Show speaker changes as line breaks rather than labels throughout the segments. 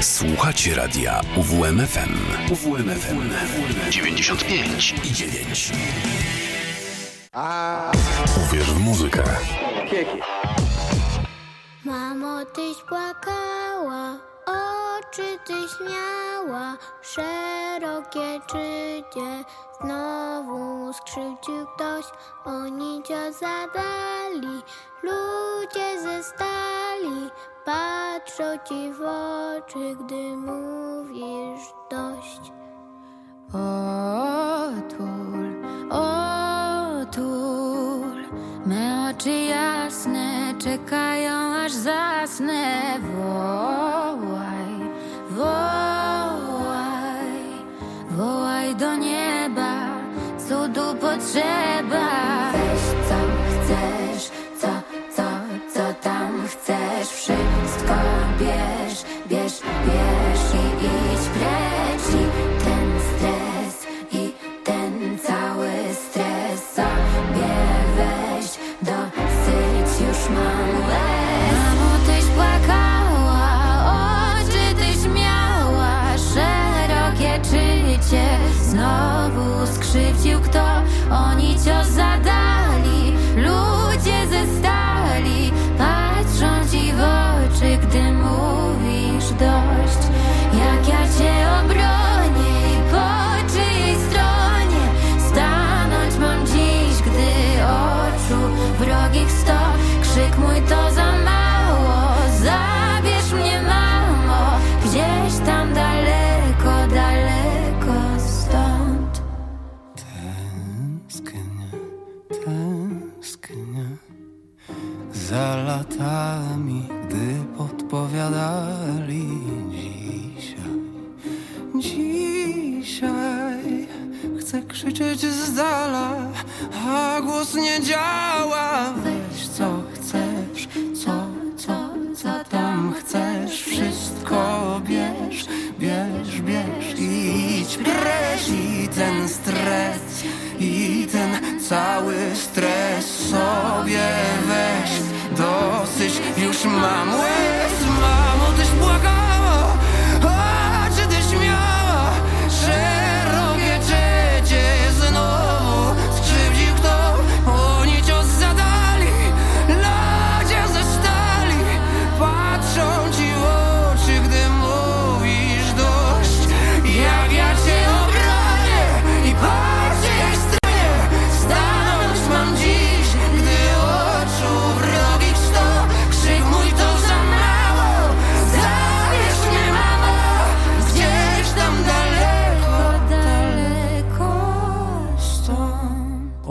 Słuchacie radia UWMFM. UWMFM 95 i 9. Uwierz w muzykę.
Mamo, tyś płakała, oczy tyś miała, szerokie czycie. Znowu skrzywdził ktoś, oni cię zadali, ludzie ze stali, patrzą ci w oczy, gdy mówisz dość.
Otul, otul, me oczy jasne czekają aż zasnę. Wołaj, wołaj, wołaj do nieba, cudu potrzeba. Za
latami, gdy podpowiadali dzisiaj. Dzisiaj chcę krzyczeć z dala, a głos nie działa. Weź co chcesz, co, co, co tam chcesz, wszystko bierz, bierz, bierz i idź precz i ten stres i ten cały stres sobie weź dosyć. Już mam łez mamo tyś błagała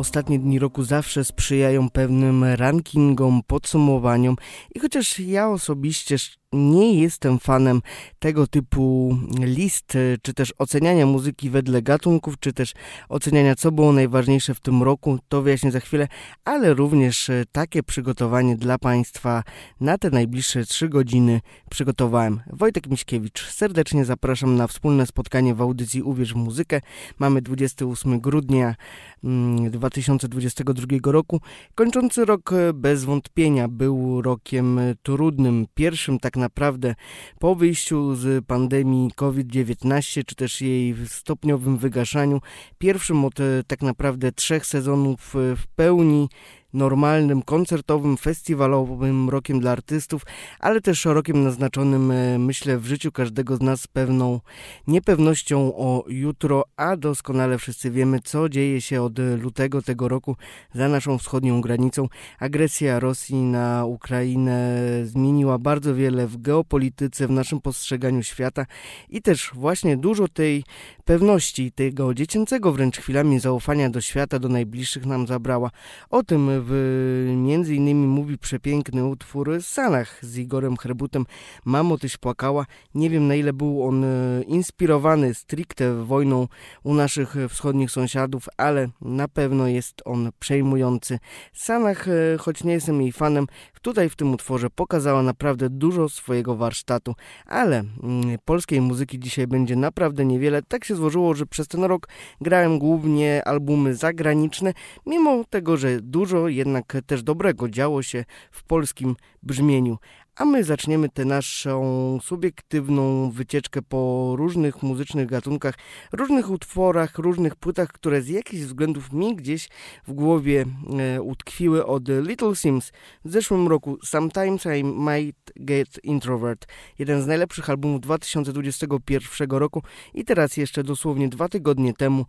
Ostatnie dni roku zawsze sprzyjają pewnym rankingom, podsumowaniom i chociaż ja osobiście nie jestem fanem tego typu list, e, czy też oceniania muzyki wedle gatunków, czy też oceniania co było najważniejsze w tym roku, to wyjaśnię za chwilę, ale również e, takie przygotowanie dla Państwa na te najbliższe 3 godziny przygotowałem. Wojtek Miśkiewicz, serdecznie zapraszam na wspólne spotkanie w audycji Uwierz w muzykę. Mamy 28 grudnia mm, 2022 roku. Kończący rok e, bez wątpienia był rokiem trudnym, pierwszym tak naprawdę po wyjściu z pandemii COVID-19, czy też jej stopniowym wygaszaniu, pierwszym od e, tak naprawdę trzech sezonów e, w pełni normalnym, koncertowym, festiwalowym rokiem dla artystów, ale też rokiem naznaczonym, e, myślę, w życiu każdego z nas pewną niepewnością o jutro, a doskonale wszyscy wiemy, co dzieje się od lutego tego roku za naszą wschodnią granicą. Agresja Rosji na Ukrainę zmieniła bardzo wiele w geopolityce, w naszym postrzeganiu świata i też właśnie dużo tej pewności, tego dziecięcego wręcz chwilami zaufania do świata, do najbliższych nam zabrała. O tym w, między innymi mówi przepiękny utwór Sanach z Igorem Herbutem Mamo, tyś płakała. Nie wiem na ile był on e, inspirowany stricte wojną u naszych wschodnich sąsiadów, ale na pewno jest on przejmujący. Sanach, e, choć nie jestem jej fanem, tutaj w tym utworze pokazała naprawdę dużo swojego warsztatu, ale mm, polskiej muzyki dzisiaj będzie naprawdę niewiele. Tak się złożyło, że przez ten rok grałem głównie albumy zagraniczne, mimo tego, że dużo jednak też dobrego działo się w polskim brzmieniu. a my zaczniemy tę naszą subiektywną wycieczkę po różnych muzycznych gatunkach, różnych utworach, różnych płytach, które z jakichś względów mi gdzieś w głowie e, utkwiły od Little Sims w zeszłym roku Sometimes I Might Get Introvert, jeden z najlepszych albumów 2021 roku i teraz jeszcze dosłownie dwa tygodnie temu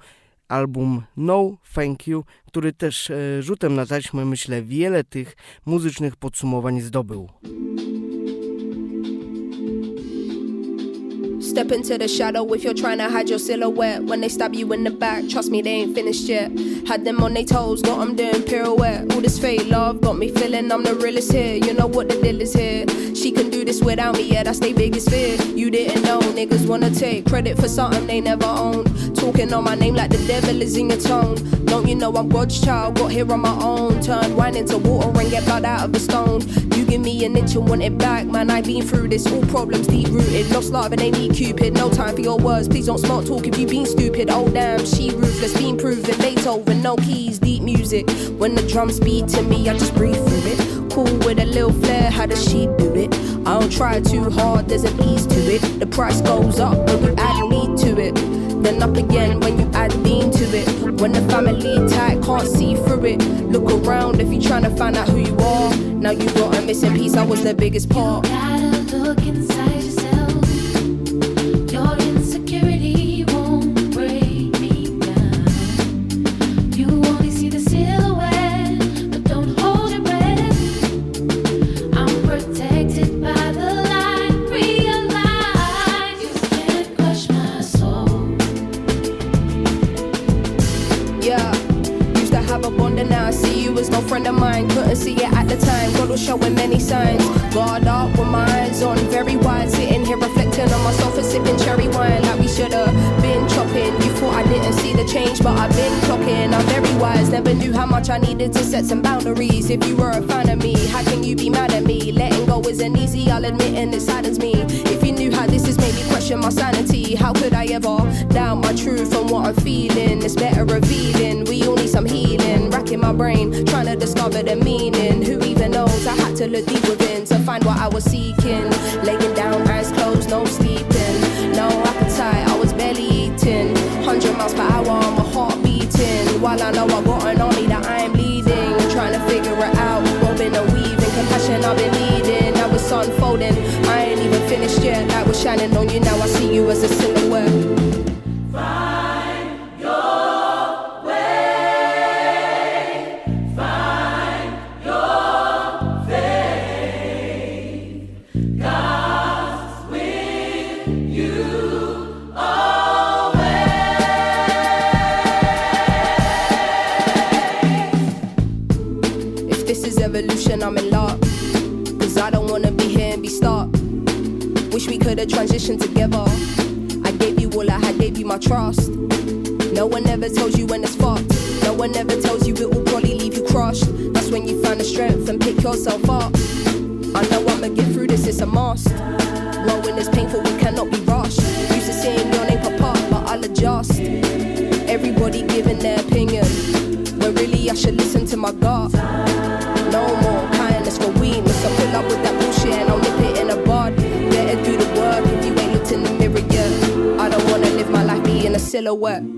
album No Thank You, który też e, rzutem na taśmę myślę wiele tych muzycznych podsumowań zdobył.
Step into the shadow if you're trying to hide your silhouette. When they stab you in the back, trust me, they ain't finished yet. Had them on their toes, got them doing pirouette. All this fake love got me feeling I'm the realest here. You know what the deal is here. She can do this without me, yeah, that's their biggest fear. You didn't know, niggas wanna take credit for something they never owned. Talking on my name like the devil is in your tone. Don't you know I'm God's child, got here on my own. Turn wine into water and get blood out of the stone. You give me an inch and want it back, man, I've been through this. All problems deep rooted, lost love and they need Cupid. No time for your words, please don't smart talk if you been stupid. Oh damn, she ruthless, been proven. Beethoven, no keys, deep music. When the drums beat to me, I just breathe through it. Cool with a little flair, how does she do it? I don't try too hard, there's an ease to it. The price goes up when you add me to it. Then up again when you add Dean to it. When the family tight, can't see through it. Look around if you're trying to find out who you are. Now you got a missing piece, I was the biggest part.
You gotta look inside
showing many signs. Guard up with my eyes on, very wide. Sitting here reflecting on myself and sipping cherry wine like we should have been chopping. You thought I didn't see the change, but I've been clocking. I'm very wise. Never knew how much I needed to set some boundaries. If you were a fan of me, how can you be mad at me? Letting go isn't easy, I'll admit, and it saddens me. If you knew how this has made me question my sanity, how could I ever doubt my truth and what I'm feeling? It's better revealing. We all need some healing. Racking my brain, trying to discover the meaning. Who even knows? I had to look deep within to find what I was seeking. Laying down, eyes closed, no sleeping. No appetite, I was barely eating. 100 miles per hour, my heart beating. While I know I got an army that I am leading. Trying to figure it out, woven and weaving. Compassion I've been needing. Now it's unfolding. I ain't even finished yet. Light was shining on you, now I see you as a silhouette. Have together. I gave you all I had, gave you my trust. No one ever tells you when it's fucked. No one ever tells you it will probably leave you crushed. That's when you find the strength and pick yourself up. I know I'ma get through this, it's a must. Growing is painful, we cannot be rushed. Used to seeing your name pop up, but I'll adjust. Everybody giving their opinion. When really I should listen to my gut. Life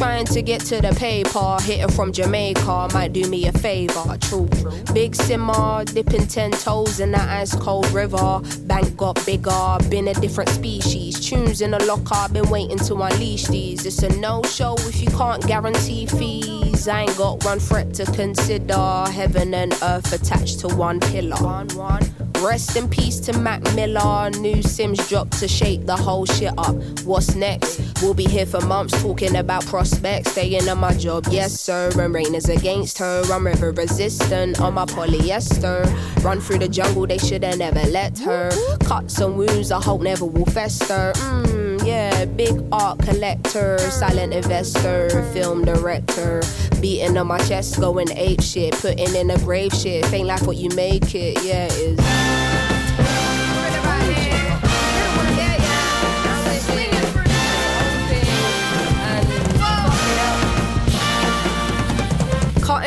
Trying to get to the paper, hitting from Jamaica might do me a favor. True, big simmer, dipping ten toes in the ice cold river. Bank got bigger, been a different species. Tunes in the locker, been waiting to unleash these. It's a no show if you can't guarantee fees. I ain't got one threat to consider. Heaven and earth attached to one pillar. One, one. Rest in peace to Mac Miller. New Simz dropped to shake the whole shit up. What's next? We'll be here for months talking about prospects. Staying on my job, yes sir. And rain is against her. I'm river resistant on my polyester. Run through the jungle, they shoulda never let her. Cuts and wounds, I hope never will fester. Mmm, yeah, big art collector, silent investor, film director. Beating on my chest, going ape shit, putting in a grave shit. Ain't like what you make it, yeah, it is.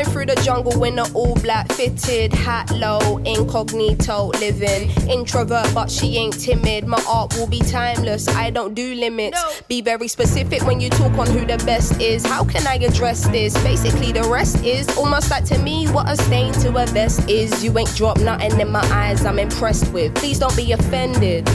Cutting through the jungle in an all black fitted hat low, incognito living. Introvert, but she ain't timid. My art will be timeless. I don't do limits. Be very specific when you talk on who the best is. How can I address this? Basically, the rest is almost like to me what a stain to a vest is. You ain't dropped nothing in my eyes. I'm impressed with. Please don't be offended.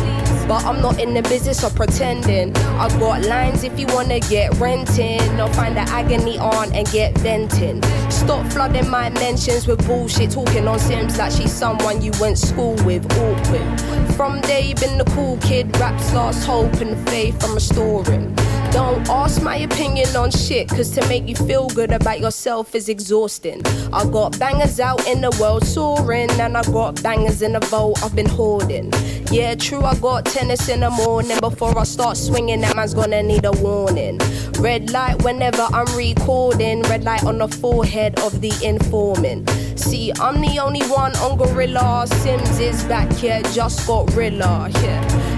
But I'm not in the business of pretending. I got lines if you wanna get renting or find the agony on and get venting. Stop flooding my mentions with bullshit, talking on Simz like she's someone you went school with. Awkward. From day you been the cool kid, raps lost hope and faith I'm restoring. Don't ask my opinion on shit, cause to make you feel good about yourself is exhausting. I got bangers out in the world soaring, and I got bangers in the vault I've been hoarding. Yeah, true, I got tennis in the morning. Before I start swinging, that man's gonna need a warning. Red light whenever I'm recording, red light on the forehead of the informant. See, I'm the only one on Gorilla. Simz is back here, just got Rilla. Yeah.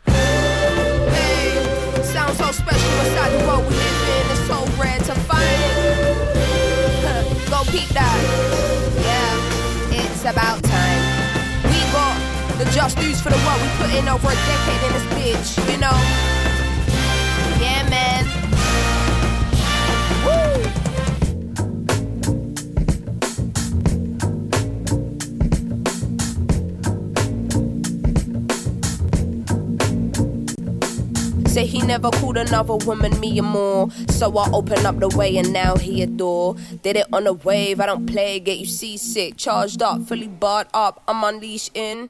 Just news for the world we put in over a decade in this bitch, you know? Yeah, man. Woo! Say he never called another woman me and more. So I open up the way and now he adore. Did it on a wave, I don't play, get you seasick. Charged up, fully barred up, I'm unleashed in.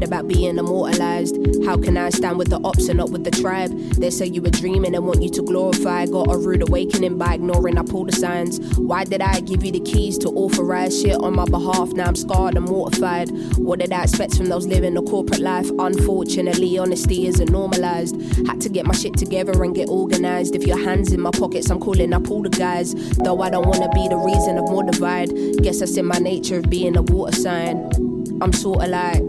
Cared about being immortalized. How can I stand with the ops and not with the tribe? They say you were dreaming and want you to glorify. Got a rude awakening by ignoring I pull the signs. Why did I give you the keys to authorize shit on my behalf? Now I'm scarred and mortified. What did I expect from those living a corporate life? Unfortunately, honesty isn't normalized. Had to get my shit together and get organized. If your hands in my pockets, I'm calling up all the guys. Though I don't wanna be the reason of more divide. Guess that's in my nature of being a water sign. I'm sorta like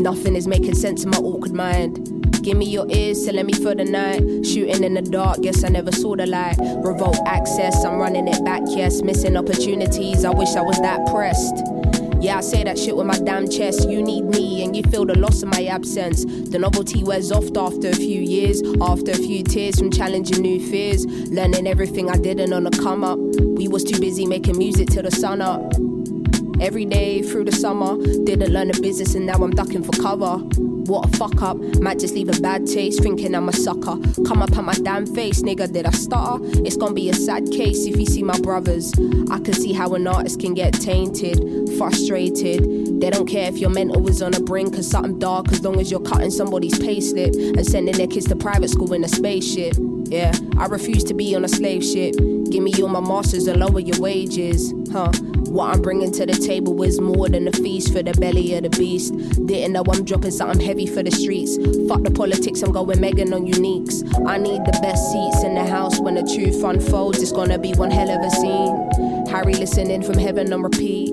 nothing is making sense in my awkward mind. Give me your ears to let me for the night. Shooting in the dark, guess I never saw the light. Revolt access, I'm running it back, yes. Missing opportunities, I wish I was that pressed. Yeah, I say that shit with my damn chest. You need me, and you feel the loss of my absence. The novelty wears off after a few years, after a few tears from challenging new fears. Learning everything I didn't on the come up. We was too busy making music till the sun up. Every day through the summer, didn't learn the business, and now I'm ducking for cover. What a fuck up. Might just leave a bad taste, thinking I'm a sucker. Come up at my damn face, nigga, did I stutter? It's gonna be a sad case if you see my brothers. I can see how an artist can get tainted, frustrated. They don't care if your mental is on a brink of something dark as long as you're cutting somebody's payslip and sending their kids to private school in a spaceship. Yeah, I refuse to be on a slave ship. Give me all my masters and lower your wages, huh? What I'm bringing to the table is more than a feast for the belly of the beast. Didn't know I'm dropping something heavy for the streets. Fuck the politics, I'm going Megan on uniques. I need the best seats in the house when the truth unfolds. It's gonna be one hell of a scene. Harry listening from heaven on repeat.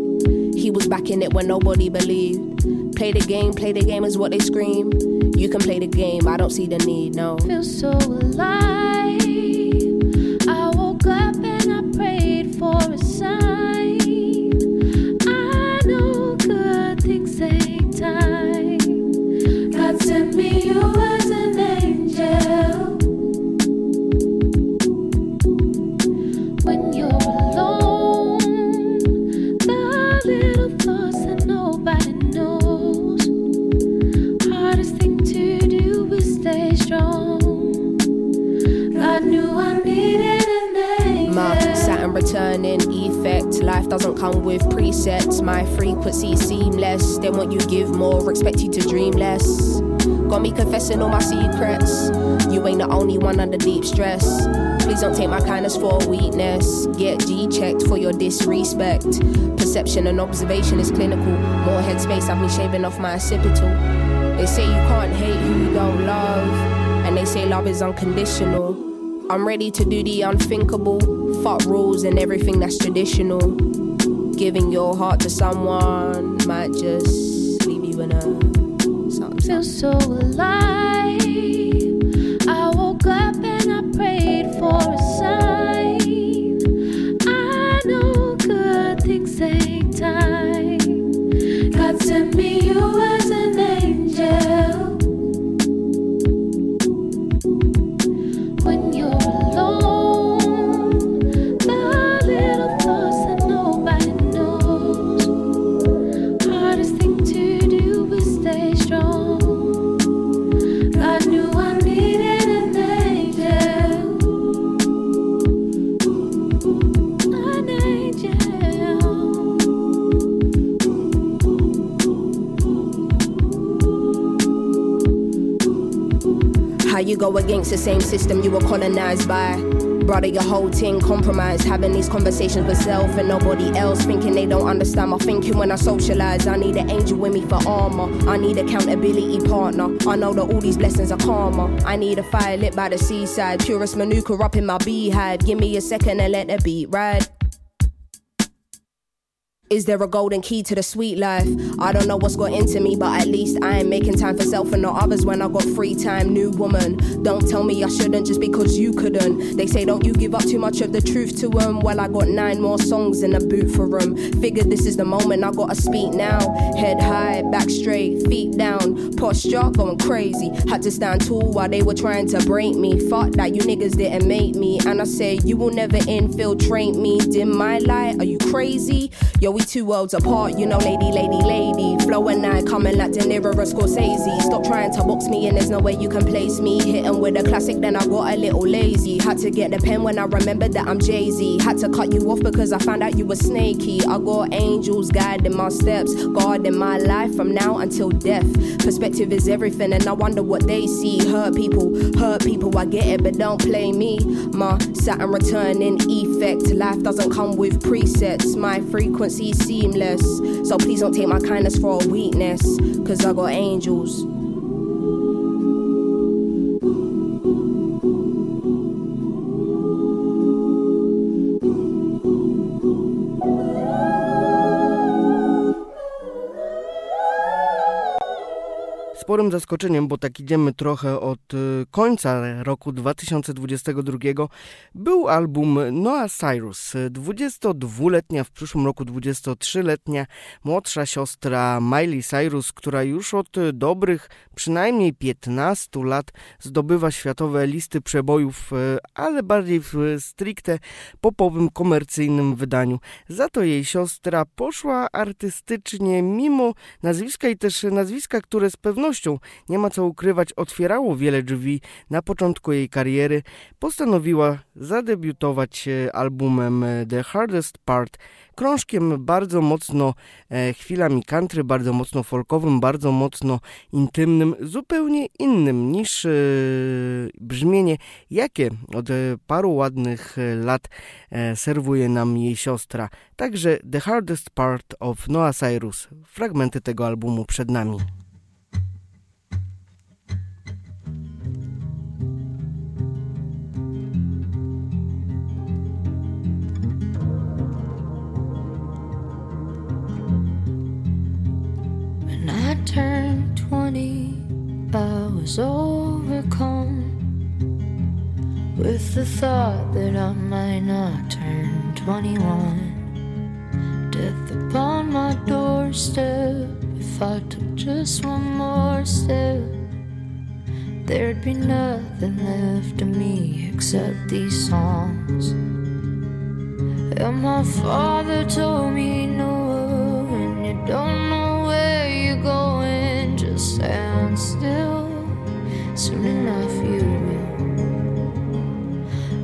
He was back in it when nobody believed. Play the game, play the game is what they scream. You can play the game, I don't see the need, no.
Feel so alive.
Life doesn't come with presets. My frequency seamless. They want you give more, expect you to dream less. Got me confessing all my secrets. You ain't the only one under deep stress. Please don't take my kindness for weakness. Get G checked for your disrespect. Perception and observation is clinical. More headspace, I've me shaving off my occipital. They say you can't hate who you don't love, and they say love is unconditional. I'm ready to do the unthinkable. Fuck rules and everything that's traditional. Giving your heart to someone might just leave you in a something.
feel so alive.
Go against the same system you were colonized by? Brother, your whole thing compromised. Having these conversations with self and nobody else, thinking they don't understand my thinking when I socialize. I need an angel with me for armor. I need accountability partner. I know that all these blessings are karma. I need a fire lit by the seaside. Purest manuka up in my beehive. Give me a second and let the beat ride. Is there a golden key to the sweet life? I don't know what's got into me, but at least I am making time for self and not others when I got free time. New woman, don't tell me I shouldn't just because you couldn't. They say, don't you give up too much of the truth to them? Well, I got nine more songs in the boot for them. Figured this is the moment I gotta speak now. Head high, back straight, feet down, posture going crazy. Had to stand tall while they were trying to break me. Fuck that, you niggas didn't make me. And I say, you will never infiltrate me. Dim my light, are you crazy? Yo, we two worlds apart, you know, lady, lady, lady. Flow and I coming like De Niro or Scorsese. Stop trying to box me, and there's no way you can place me. Hitting with a classic, then I got a little lazy. Had to get the pen when I remembered that I'm Jay Z. Had to cut you off because I found out you were snaky. I got angels guiding my steps, guarding my life from now until death. Perspective is everything, and I wonder what they see. Hurt people, hurt people, I get it, but don't play me. My Saturn returning effect. Life doesn't come with presets. My frequency seamless. So please don't take my kindness for a weakness. Cause I got angels.
Zaskoczeniem, bo tak idziemy trochę od y, końca roku 2022, był album Noah Cyrus. 22-letnia, w przyszłym roku 23-letnia młodsza siostra Miley Cyrus, która już od dobrych przynajmniej 15 lat zdobywa światowe listy przebojów, y, ale bardziej w stricte popowym, komercyjnym wydaniu. Za to jej siostra poszła artystycznie mimo nazwiska i też nazwiska, które z pewnością, nie ma co ukrywać, otwierało wiele drzwi na początku jej kariery, postanowiła zadebiutować e, albumem e, The Hardest Part, krążkiem bardzo mocno e, chwilami country, bardzo mocno folkowym, bardzo mocno intymnym, zupełnie innym niż brzmienie, jakie od paru ładnych lat serwuje nam jej siostra. Także The Hardest Part of Noah Cyrus, fragmenty tego albumu przed nami.
Turned 20, I was overcome with the thought that I might not turn 21. Death upon my doorstep, if I took just one more step, there'd be nothing left of me except these songs. And my father told me, no, and you don't know stand still. Soon enough, you will.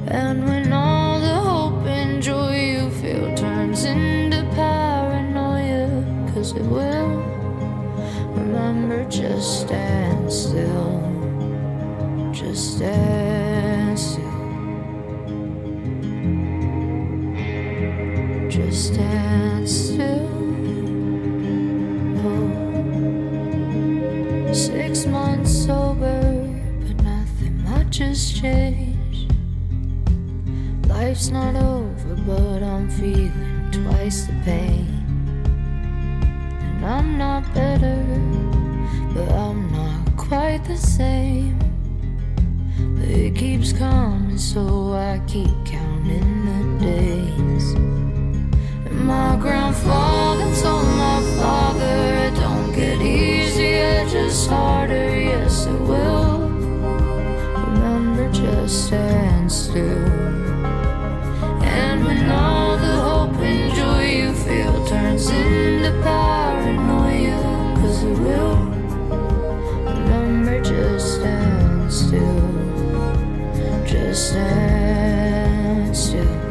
And when all the hope and joy you feel turns into paranoia, cause it will. Remember, just stand still. Just stand still. Just stand still. Six months sober, but nothing much has changed. Life's not over, but I'm feeling twice the pain. And I'm not better, but I'm not quite the same. But it keeps coming, so I keep counting the days. And my grandfather told my father, get easier, just harder, yes it will. Remember, just stand still. And when all the hope and joy you feel turns into paranoia, cause it will. Remember, just stand still. Just stand still.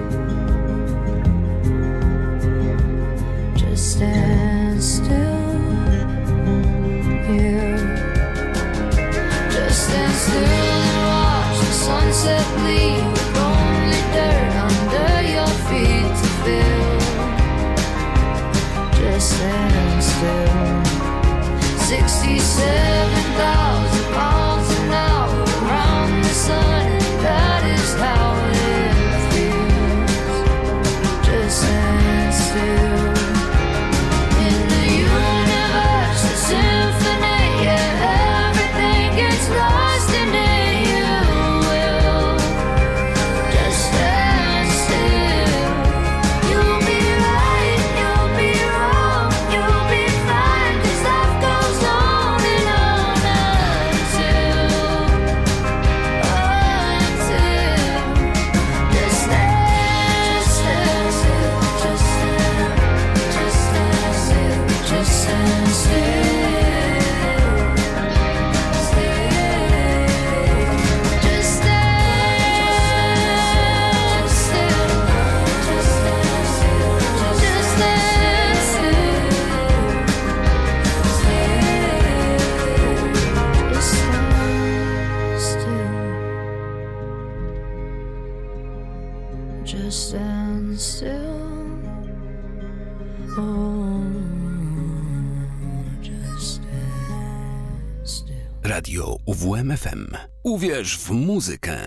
Uwierz w muzykę.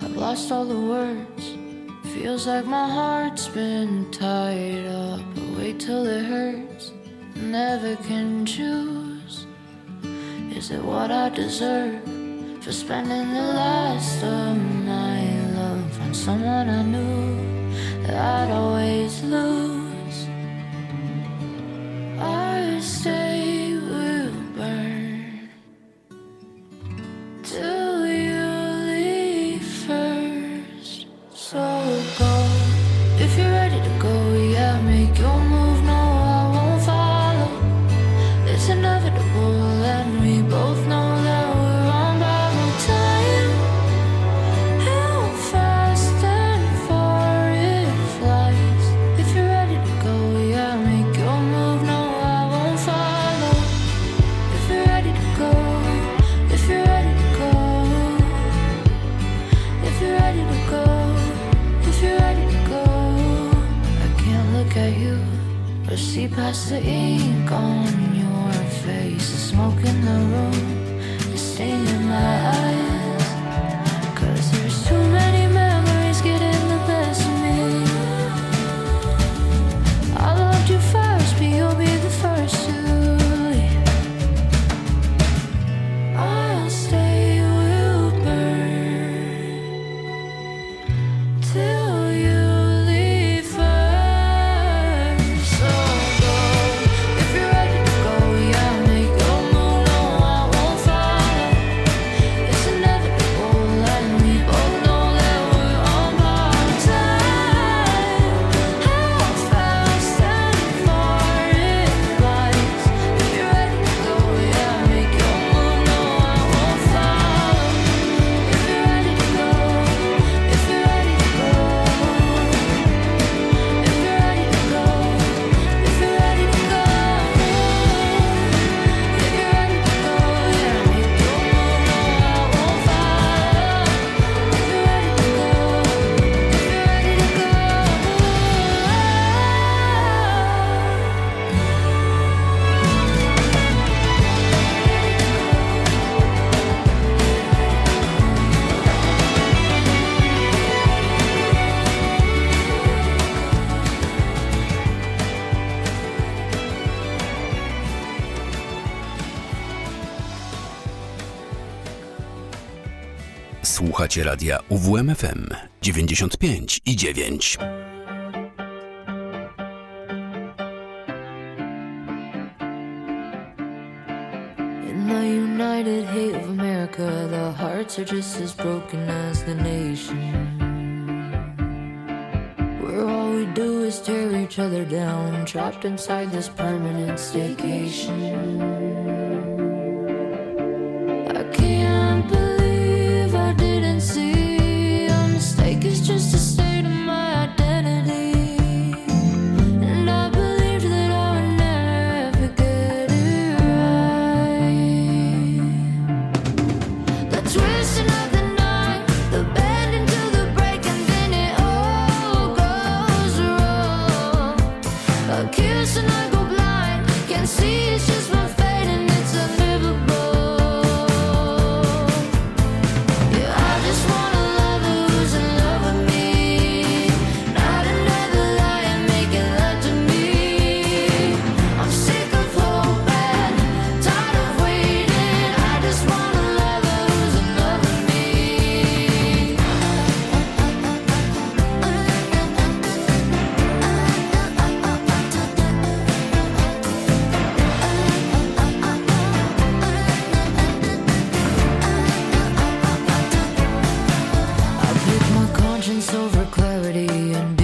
I've lost all the words. Feels like my heart's been tied up. I wait till it hurts. Never can choose. Is it what I deserve for spending the last of my love on someone I knew? that I'd always lose. I stay. I see.
słuchacie radia UWMFM 95 i 9.
In the United Hate of America, the hearts are just as broken as the nation. Where all we do is tear each other down, trapped inside this permanent staycation. clarity and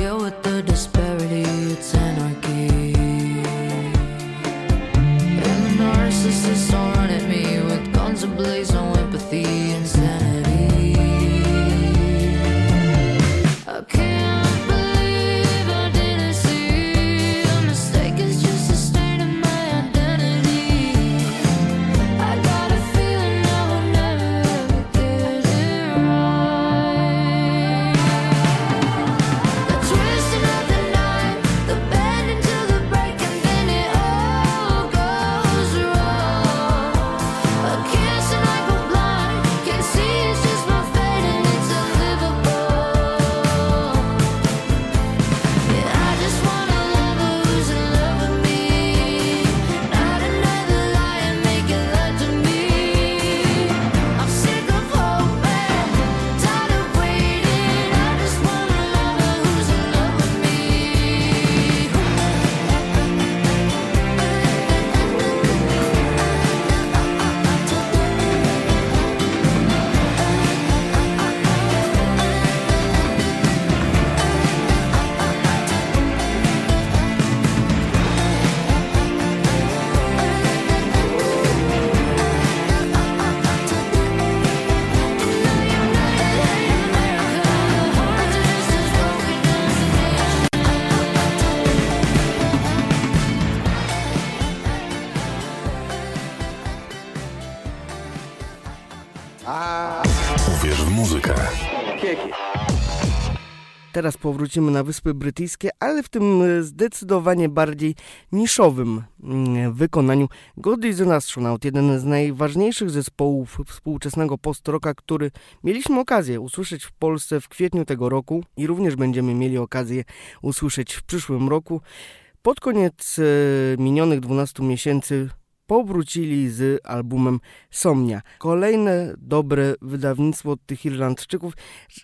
Teraz powrócimy na Wyspy Brytyjskie, ale w tym zdecydowanie bardziej niszowym mm, wykonaniu. God is an Astronaut, jeden z najważniejszych zespołów współczesnego post-rocka, który mieliśmy okazję usłyszeć w Polsce w kwietniu tego roku i również będziemy mieli okazję usłyszeć w przyszłym roku. Pod koniec e, minionych 12 miesięcy powrócili z albumem Somnia. Kolejne dobre wydawnictwo od tych Irlandczyków.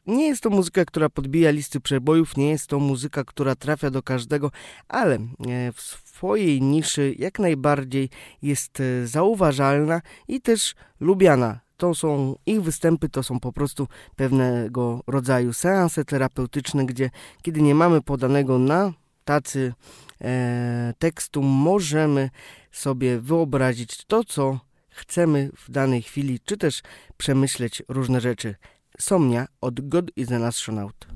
Nie jest to muzyka, która podbija listy przebojów, nie jest to muzyka, która trafia do każdego, ale e, w swojej niszy jak najbardziej jest e, zauważalna i też lubiana to są ich występy, to są po prostu pewnego rodzaju seanse terapeutyczne, gdzie kiedy nie mamy podanego na tacy tekstu, możemy sobie wyobrazić to, co chcemy w danej chwili, czy też przemyśleć różne rzeczy. Somnia od God is an Astronaut.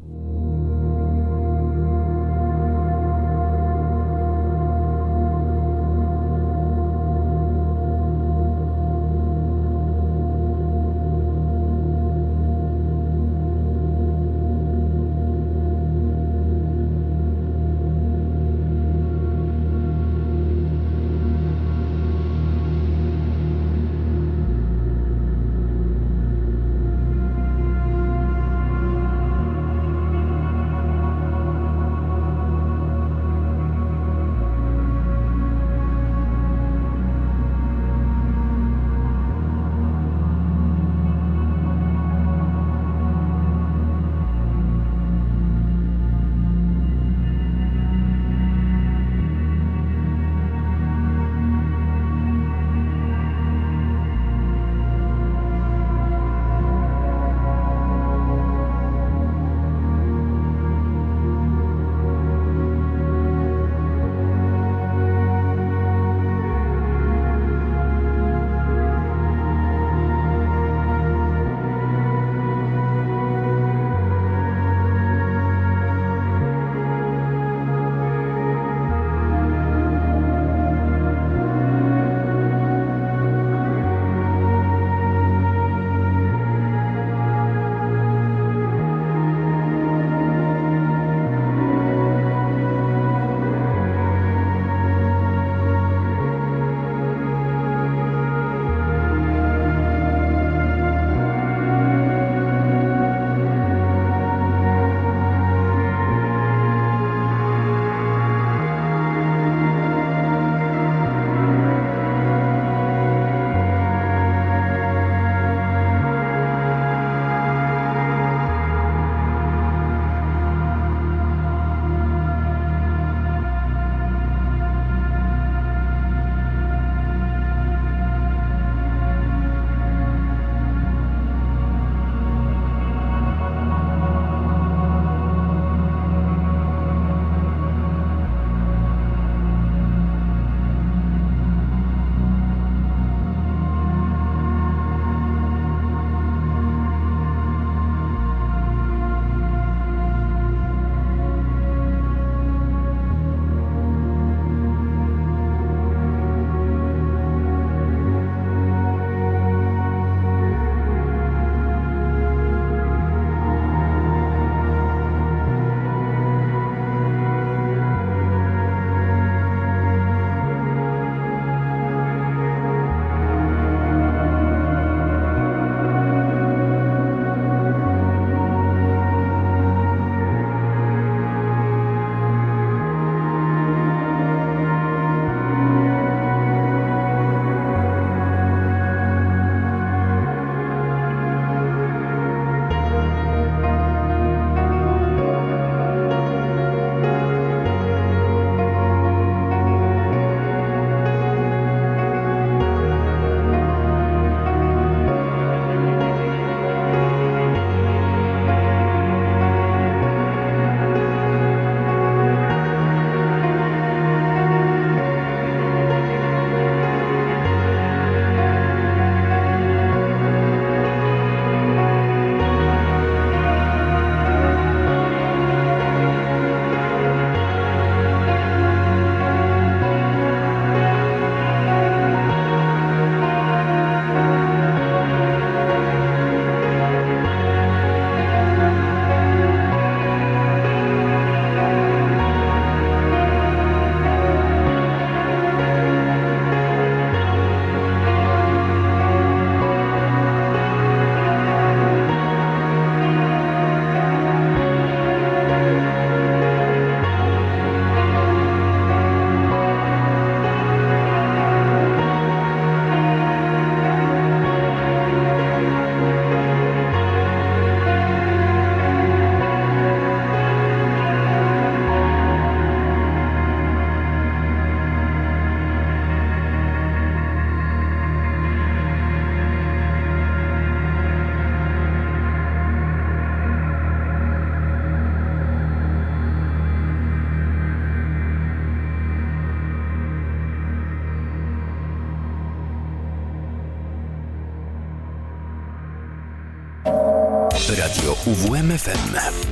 UWMFM.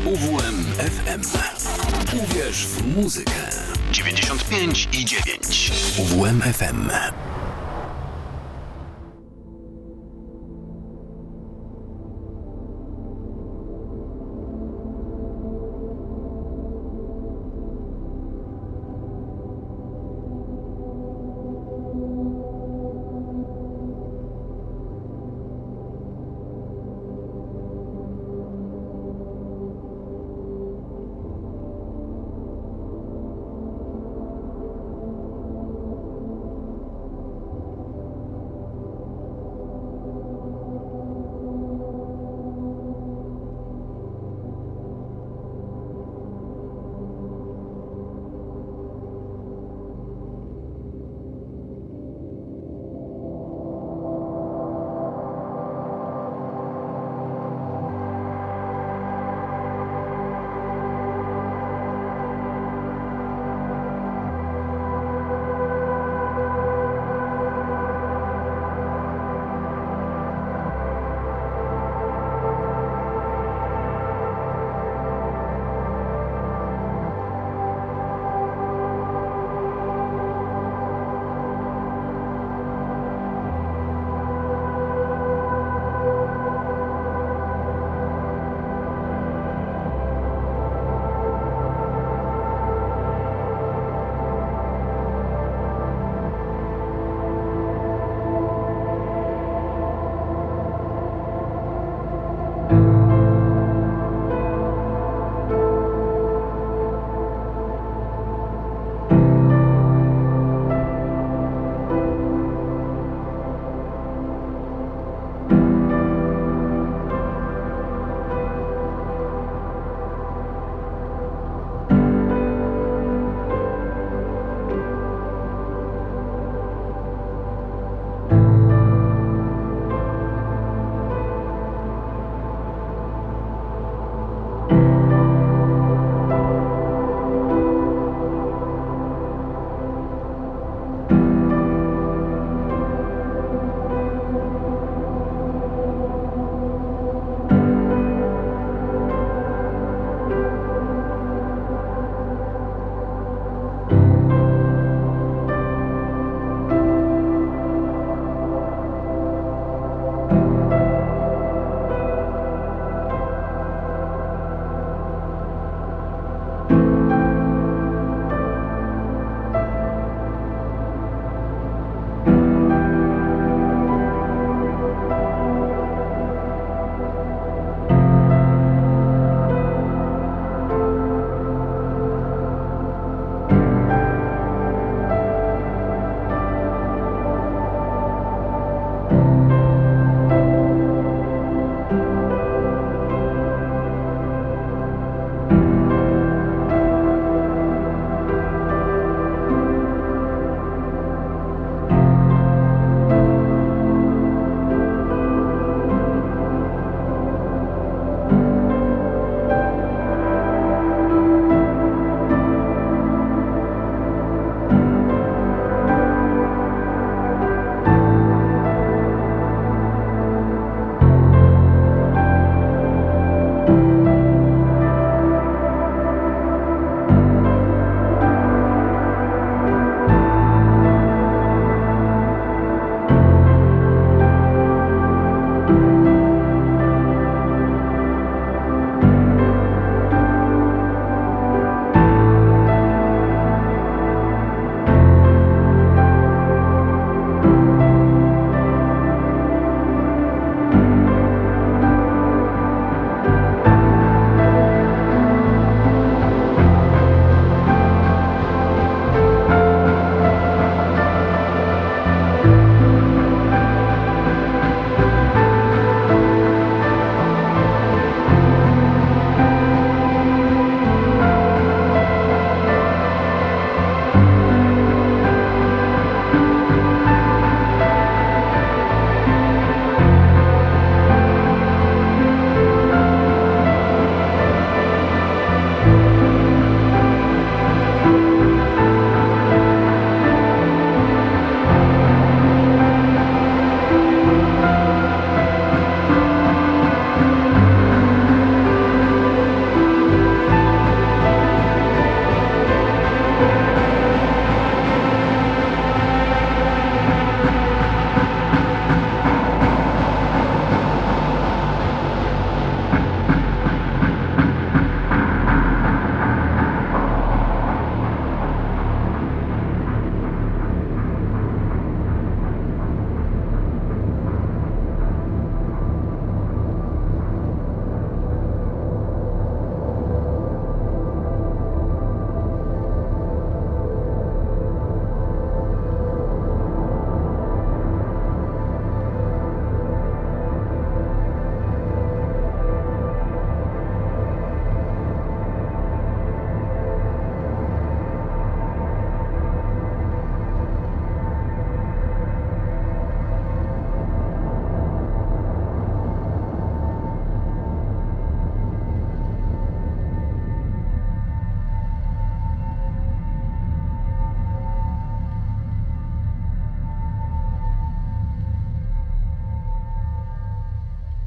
UWMFM. Uwierz w muzykę. 95 i 9. UWMFM.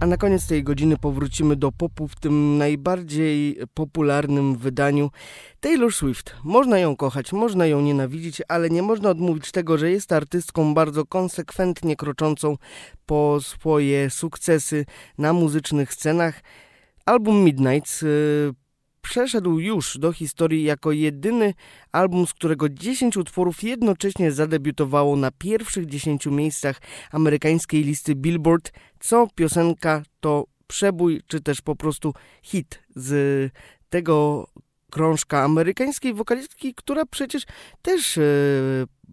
A na koniec tej godziny powrócimy do popu w tym najbardziej popularnym wydaniu. Taylor Swift. Można ją kochać, można ją nienawidzić, ale nie można odmówić tego, że jest artystką bardzo konsekwentnie kroczącą po swoje sukcesy na muzycznych scenach. Album Midnights y, przeszedł już do historii jako jedyny album, z którego 10 utworów jednocześnie zadebiutowało na pierwszych 10 miejscach amerykańskiej listy Billboard, co piosenka to przebój, czy też po prostu hit z tego krążka amerykańskiej wokalistki, która przecież też e,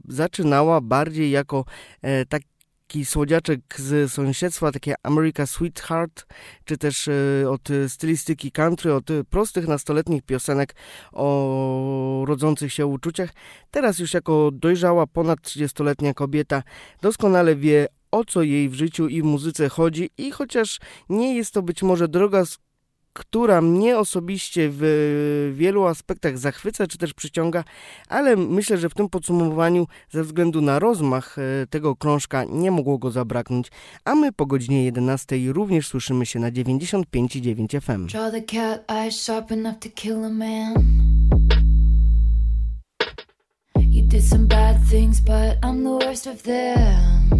zaczynała bardziej jako e, tak taki słodziaczek z sąsiedztwa, takie America Sweetheart, czy też e, od stylistyki country, od prostych nastoletnich piosenek o rodzących się uczuciach. Teraz już jako dojrzała, ponad 30-letnia kobieta doskonale wie, o co jej w życiu i w muzyce chodzi i chociaż nie jest to być może droga, która mnie osobiście w wielu aspektach zachwyca czy też przyciąga, ale myślę, że w tym podsumowaniu ze względu na rozmach e, tego krążka nie mogło go zabraknąć, a my po godzinie 11 również słyszymy się na 95,9 FM.
Draw the cat eyes sharp enough to kill a man. You did some bad things, but I'm the worst of them.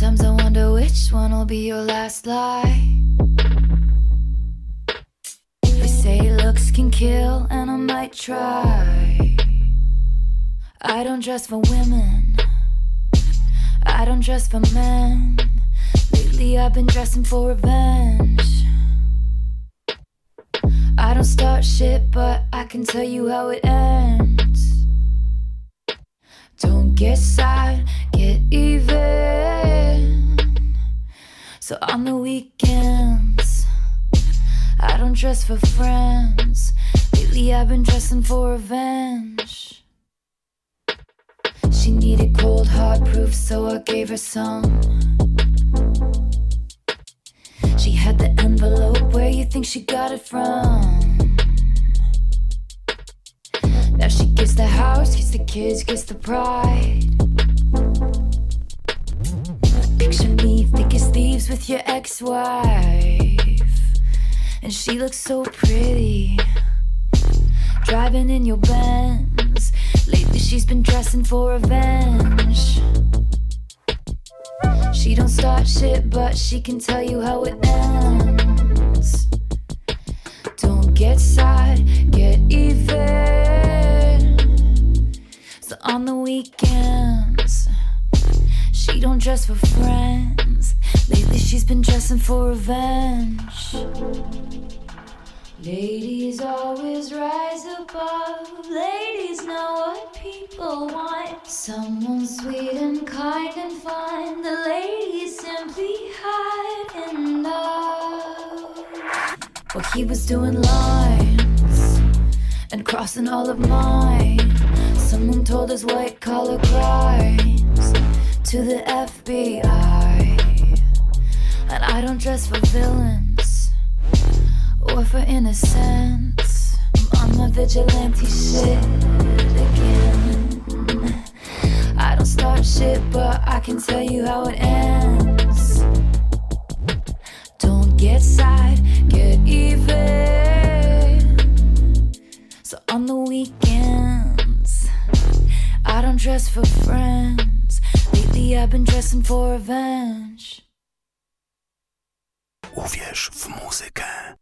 Sometimes I wonder which one will be your last lie. They say looks can kill, and I might try. I don't dress for women, I don't dress for men. Lately, I've been dressing for revenge. I don't start shit, but I can tell you how it ends. Don't get sad, get even. So on the weekends, I don't dress for friends. Lately, I've been dressing for revenge. She needed cold hard proof, so I gave her some. She had the envelope, where you think she got it from? Now she gets the house, gets the kids, gets the pride. Picture me thick as thieves with your ex wife. And she looks so pretty. Driving in your Benz. Lately she's been dressing for revenge. She don't start shit, but she can tell you how it ends. Don't get sad, get even. On the weekends, she don't dress for friends. Lately she's been dressing for revenge. Ladies always rise above. Ladies know what people want. Someone sweet and kind and fine. The ladies simply hide in love. Well, he was doing lines and crossing all of mine. Someone told us white collar crimes to the FBI. And I don't dress for villains or for innocence. I'm on vigilante shit again. I don't start shit, but I can tell you how it ends. Don't get sad, get even. So on the weekends, I don't dress for friends. Lately, I've been dressing for revenge.
Uwierz w muzykę.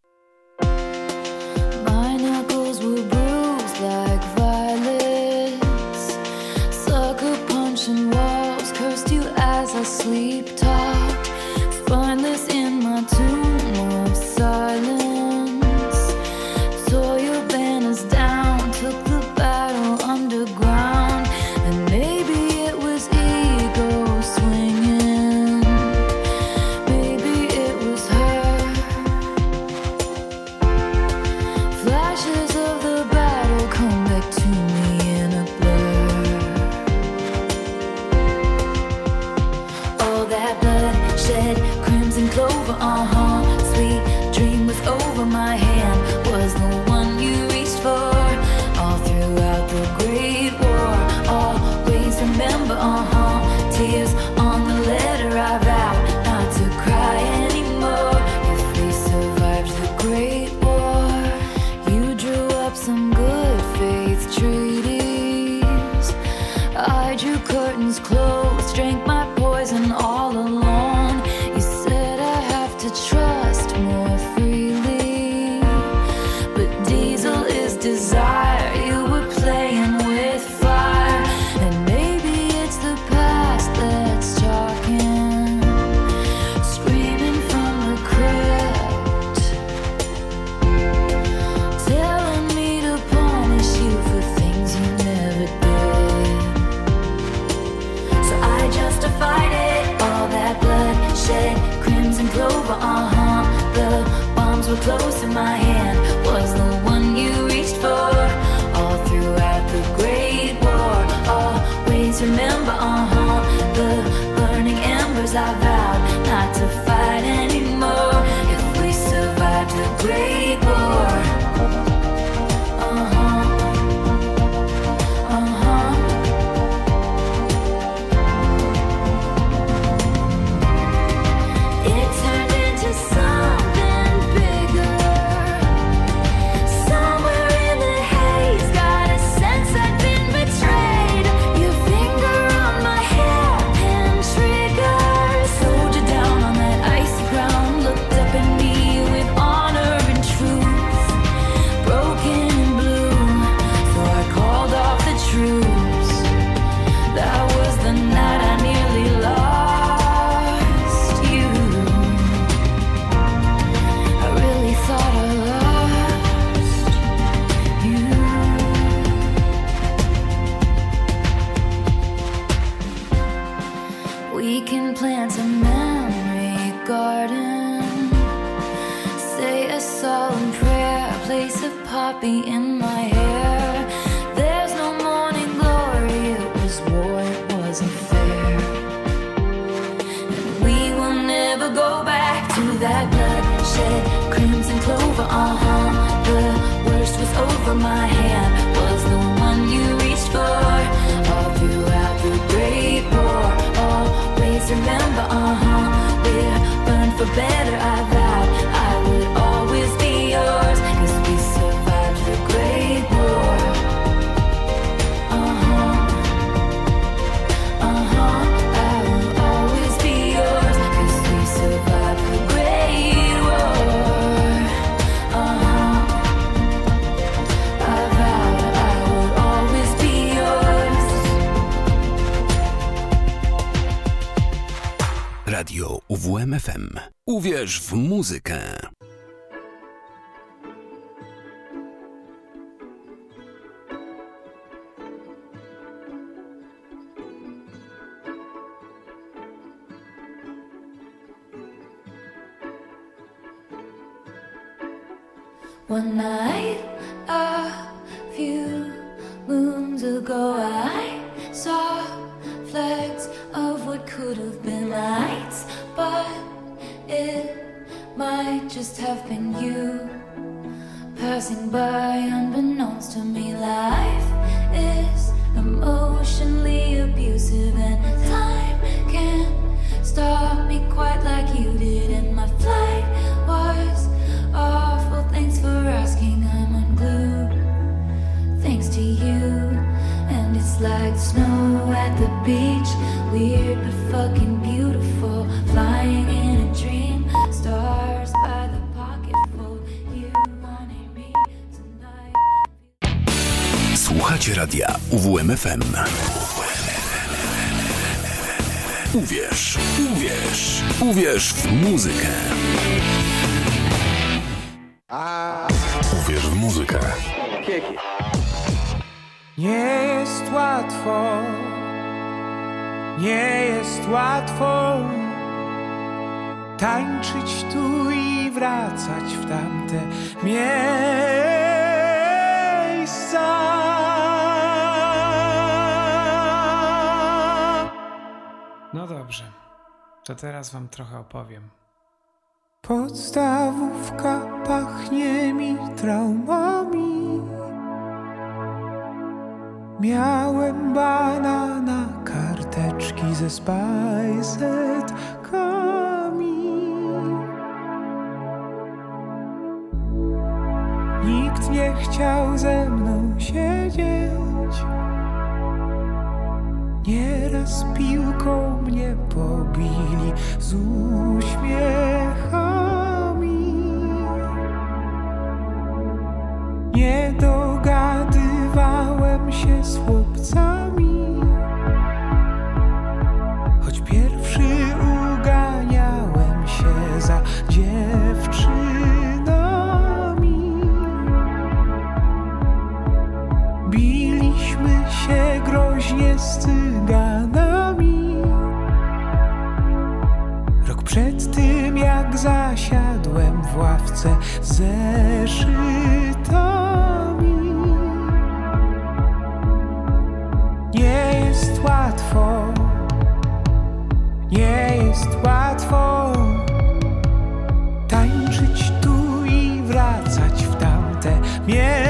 poppy in my hair. There's no morning glory, it was war, it wasn't fair. And we will never go back to that bloodshed, crimson clover, uh huh. The worst was over, my hand was the one you reached for. All throughout the great war, always remember, uh huh. We're burned for better,
I've Uwierz w muzykę.
teraz wam trochę opowiem.
Podstawówka pachnie mi traumami. Miałem banana, karteczki ze spajsetkami. Nikt nie chciał ze mną siedzieć. Nieraz piłką mnie pobili z uśmiechami. Nie dogadywałem się z chłopcami, choć pierwszy uganiałem się za dziewczynami. Biliśmy się groźnie z tym łaganami. Rok przed tym, jak zasiadłem w ławce
zeszytami. Nie jest łatwo, nie jest łatwo tańczyć tu i wracać w tamte
miejsce.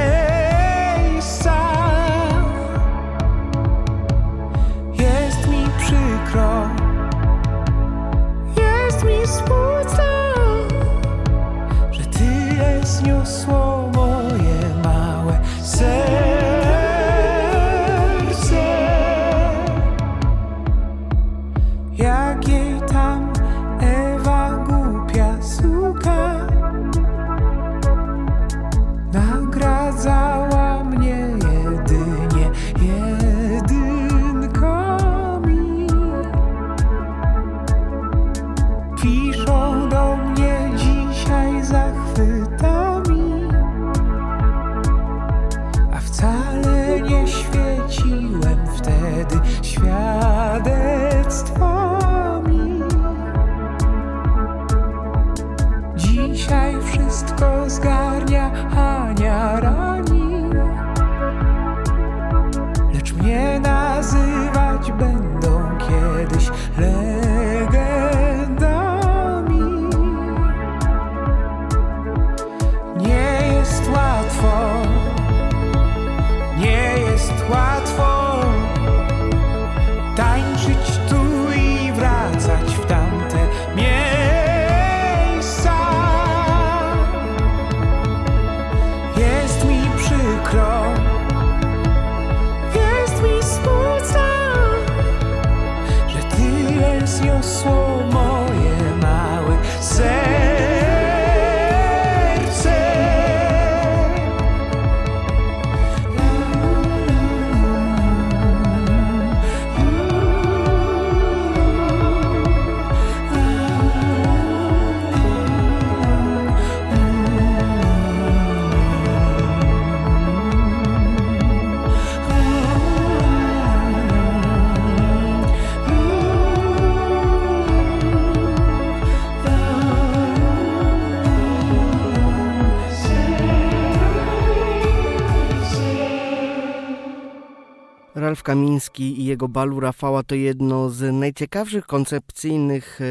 Kamiński i jego balu Rafała to jedno z najciekawszych koncepcyjnych e,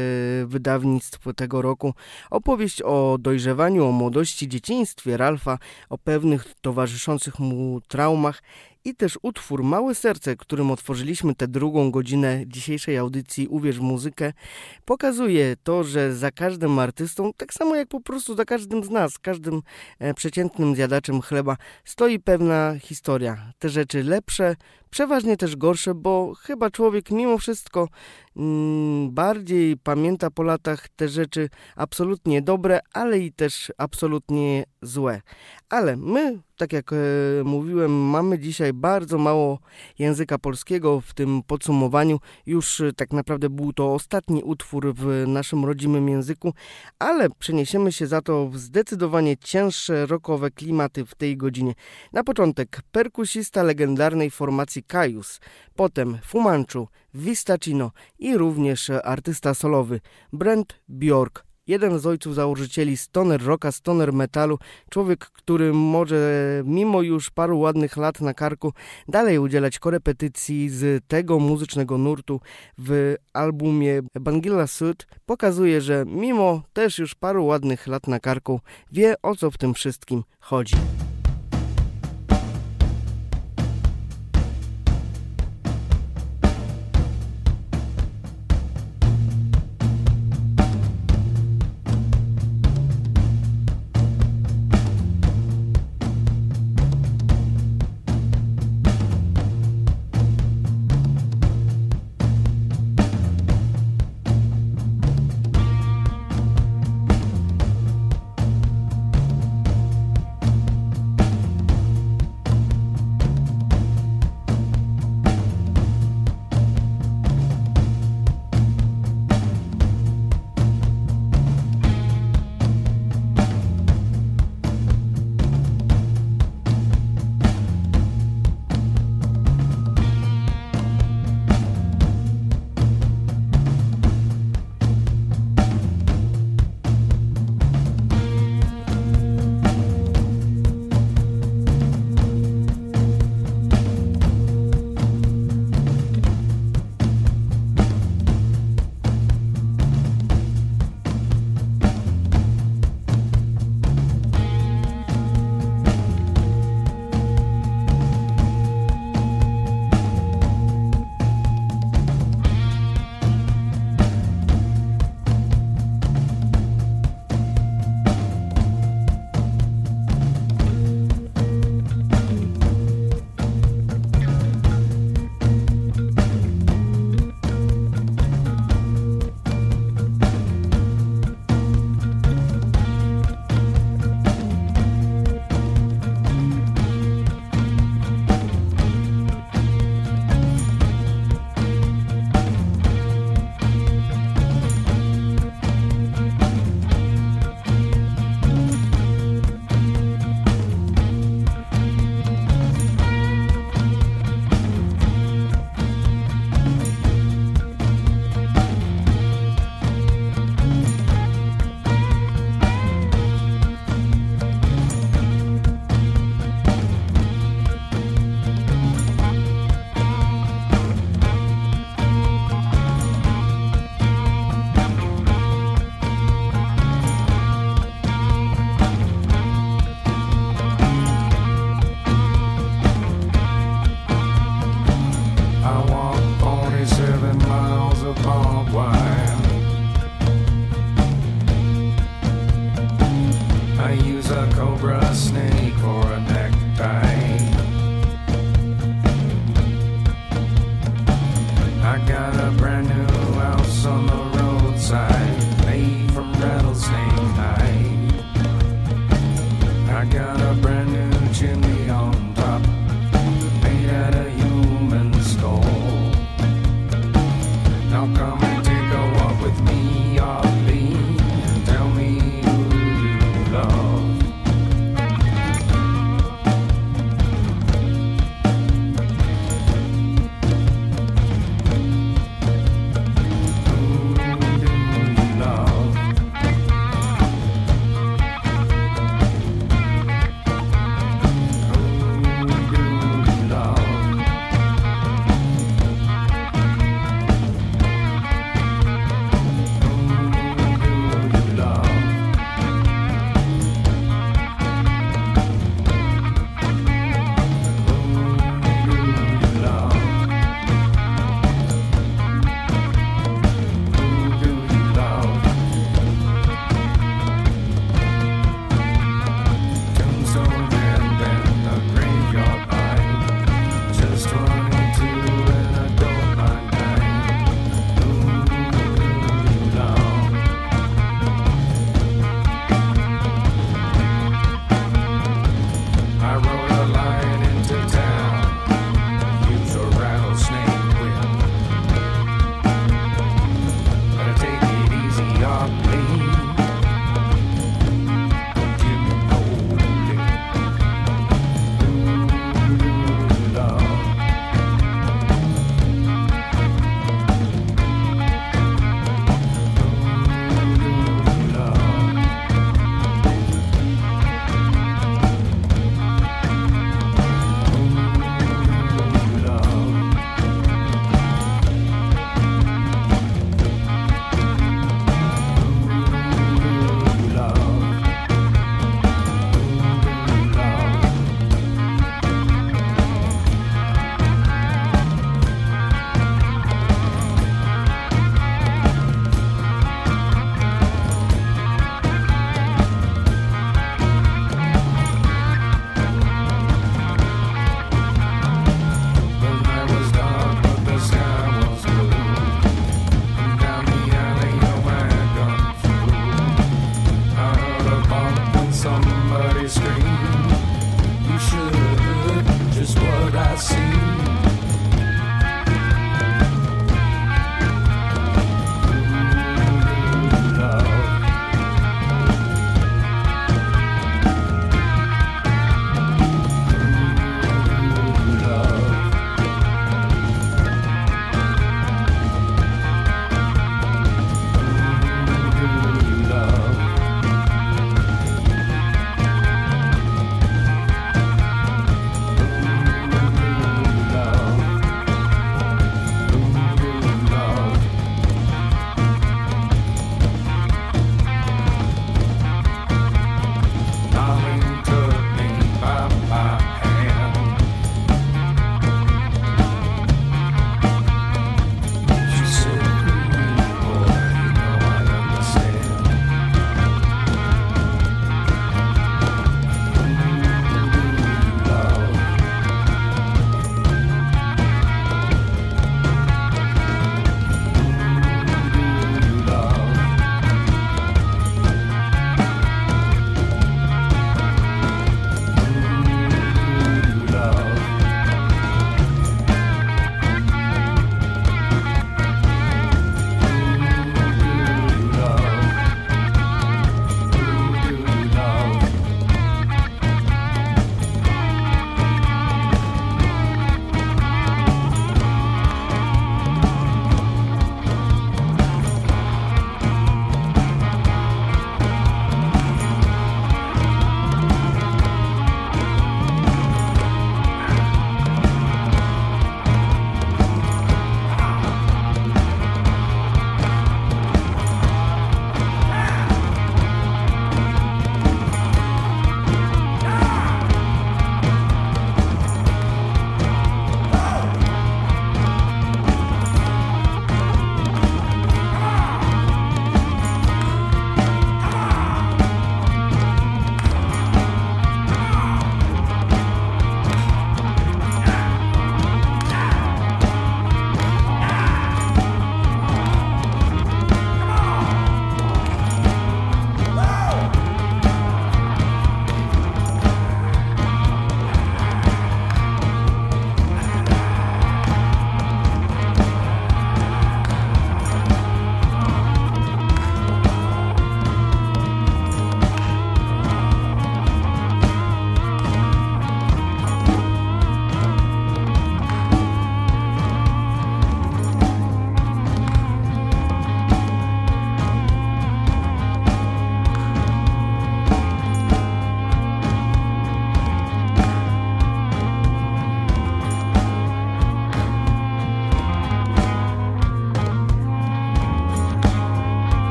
wydawnictw tego roku. Opowieść o dojrzewaniu, o młodości, dzieciństwie Ralfa, o pewnych towarzyszących mu traumach i też utwór Małe Serce, którym otworzyliśmy tę drugą godzinę dzisiejszej audycji Uwierz muzykę, pokazuje to, że za każdym artystą, tak samo jak po prostu za każdym z nas, każdym e, przeciętnym zjadaczem chleba, stoi pewna historia. Te rzeczy lepsze, przeważnie też gorsze, bo chyba człowiek mimo wszystko mm, bardziej pamięta po latach te rzeczy absolutnie dobre, ale i też absolutnie złe. Ale my, tak jak e, mówiłem, mamy dzisiaj bardzo mało języka polskiego w tym podsumowaniu. Już e, tak naprawdę był to ostatni utwór w naszym rodzimym języku, ale przeniesiemy się za to w zdecydowanie cięższe rockowe klimaty w tej godzinie. Na początek perkusista legendarnej formacji Kajus, potem Fumanchu, Vistacino i również artysta solowy Brent Bjork. Jeden z ojców założycieli stoner rocka, stoner metalu, człowiek, który może mimo już paru ładnych lat na karku dalej udzielać korepetycji z tego muzycznego nurtu w albumie Bangilla Sud, pokazuje, że mimo też już paru ładnych lat na karku wie o co w tym wszystkim chodzi.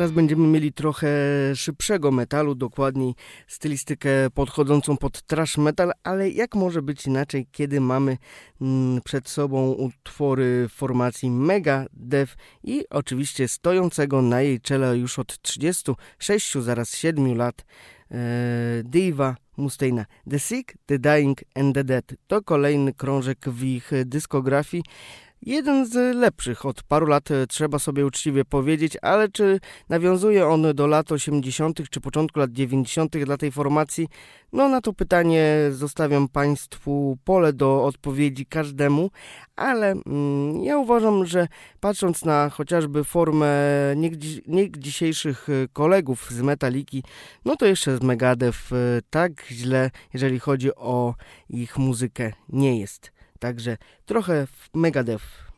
Teraz będziemy mieli trochę szybszego metalu, dokładniej stylistykę podchodzącą pod trash metal, ale jak może być inaczej, kiedy mamy mm, przed sobą utwory formacji Mega Dev i oczywiście stojącego na jej czele już od 36, zaraz 7 lat e, Diva Mustaina. The Sick, The Dying and The Dead to kolejny krążek w ich dyskografii. Jeden z lepszych od paru lat, e, trzeba sobie uczciwie powiedzieć, ale czy nawiązuje on do lat 80. czy początku lat 90. dla tej formacji? No na to pytanie zostawiam Państwu pole do odpowiedzi każdemu, ale mm, ja uważam, że patrząc na chociażby formę niech, dzisiejszych kolegów z Metaliki, no to jeszcze z Megadev e, tak źle, jeżeli chodzi o ich muzykę, nie jest. Także trochę w
Megadeth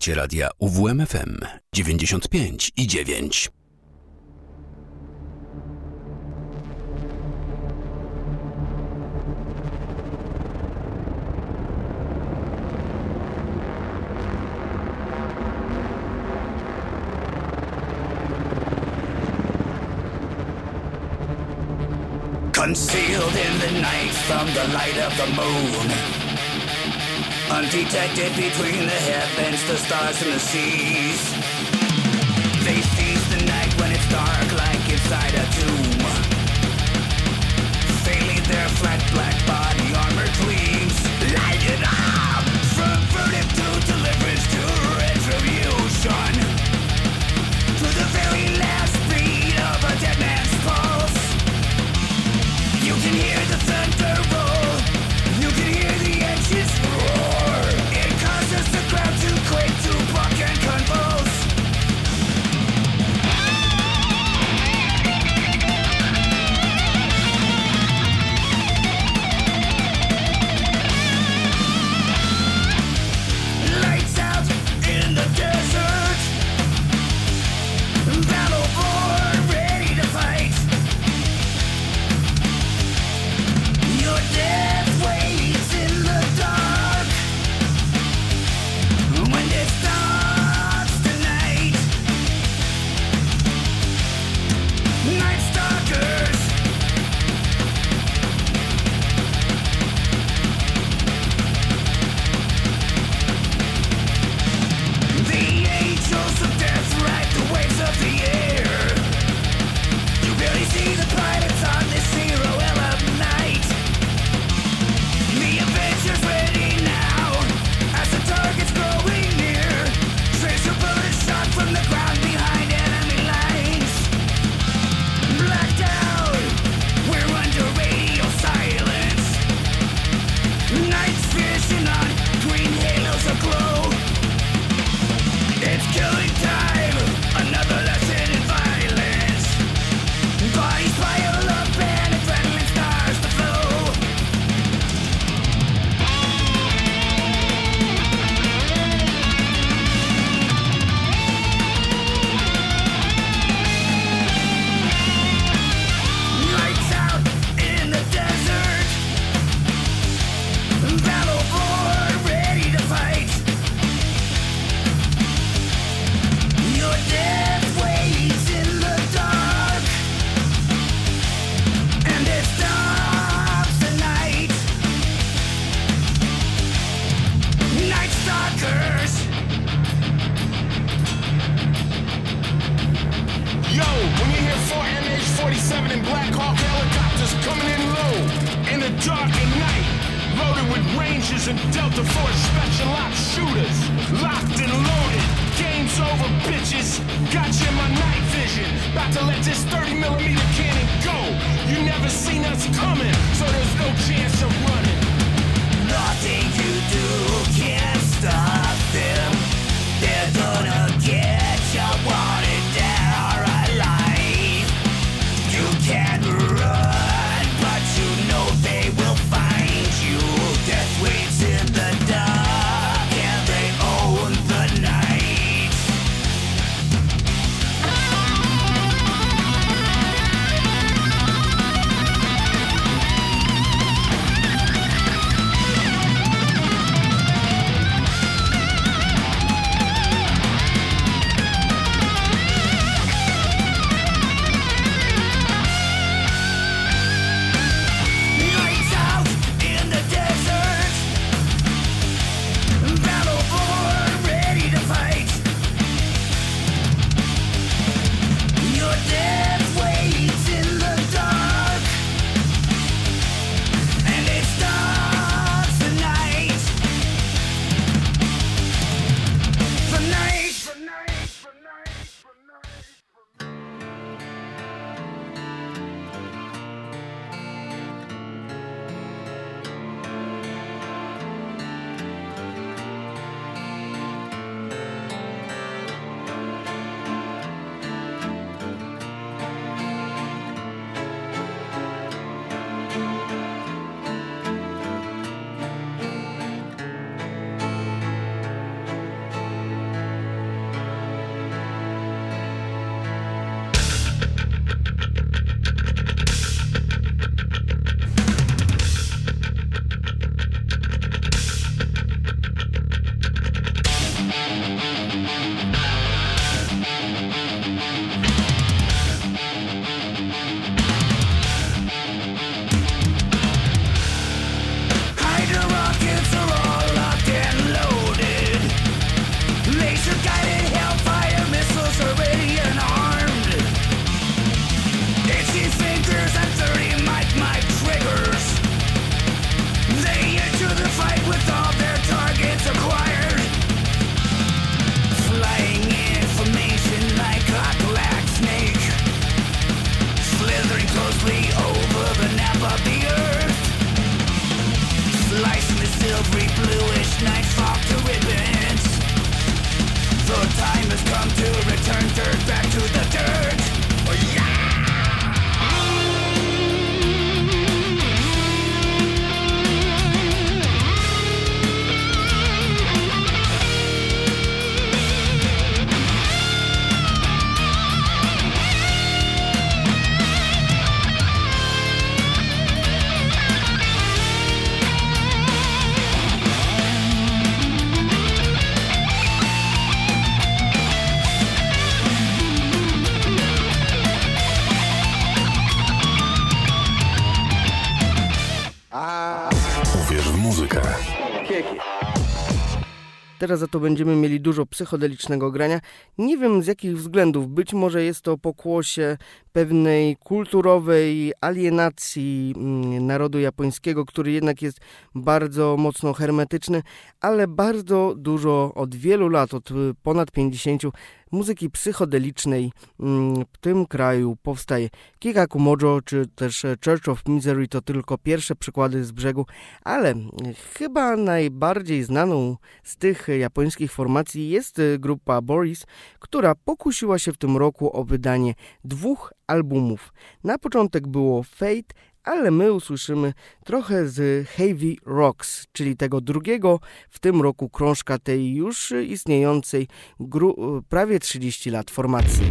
słuchacie radia UWMFM 95 i 9.
Concealed in the night from the light of the moon undetected between the heavens, the stars, and the seas. They seize the night when it's dark, like inside a tomb. They leave their flat black body armor gleam.
Teraz za to będziemy mieli dużo psychodelicznego grania. Nie wiem z jakich względów. Być może jest to pokłosie pewnej kulturowej alienacji mm, narodu japońskiego, który jednak jest bardzo mocno hermetyczny, ale bardzo dużo od wielu lat, od y, ponad 50 muzyki psychodelicznej mm, w tym kraju powstaje. Kikakumojo czy też Church of Misery to tylko pierwsze przykłady z brzegu, ale chyba najbardziej znaną z tych japońskich formacji jest y, grupa Boris, która pokusiła się w tym roku o wydanie dwóch albumów. Na początek było Fate, ale my usłyszymy trochę z Heavy Rocks, czyli tego drugiego w tym roku krążka tej już istniejącej prawie 30 lat formacji.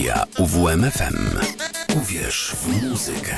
Radia UWMFM. Uwierz w muzykę.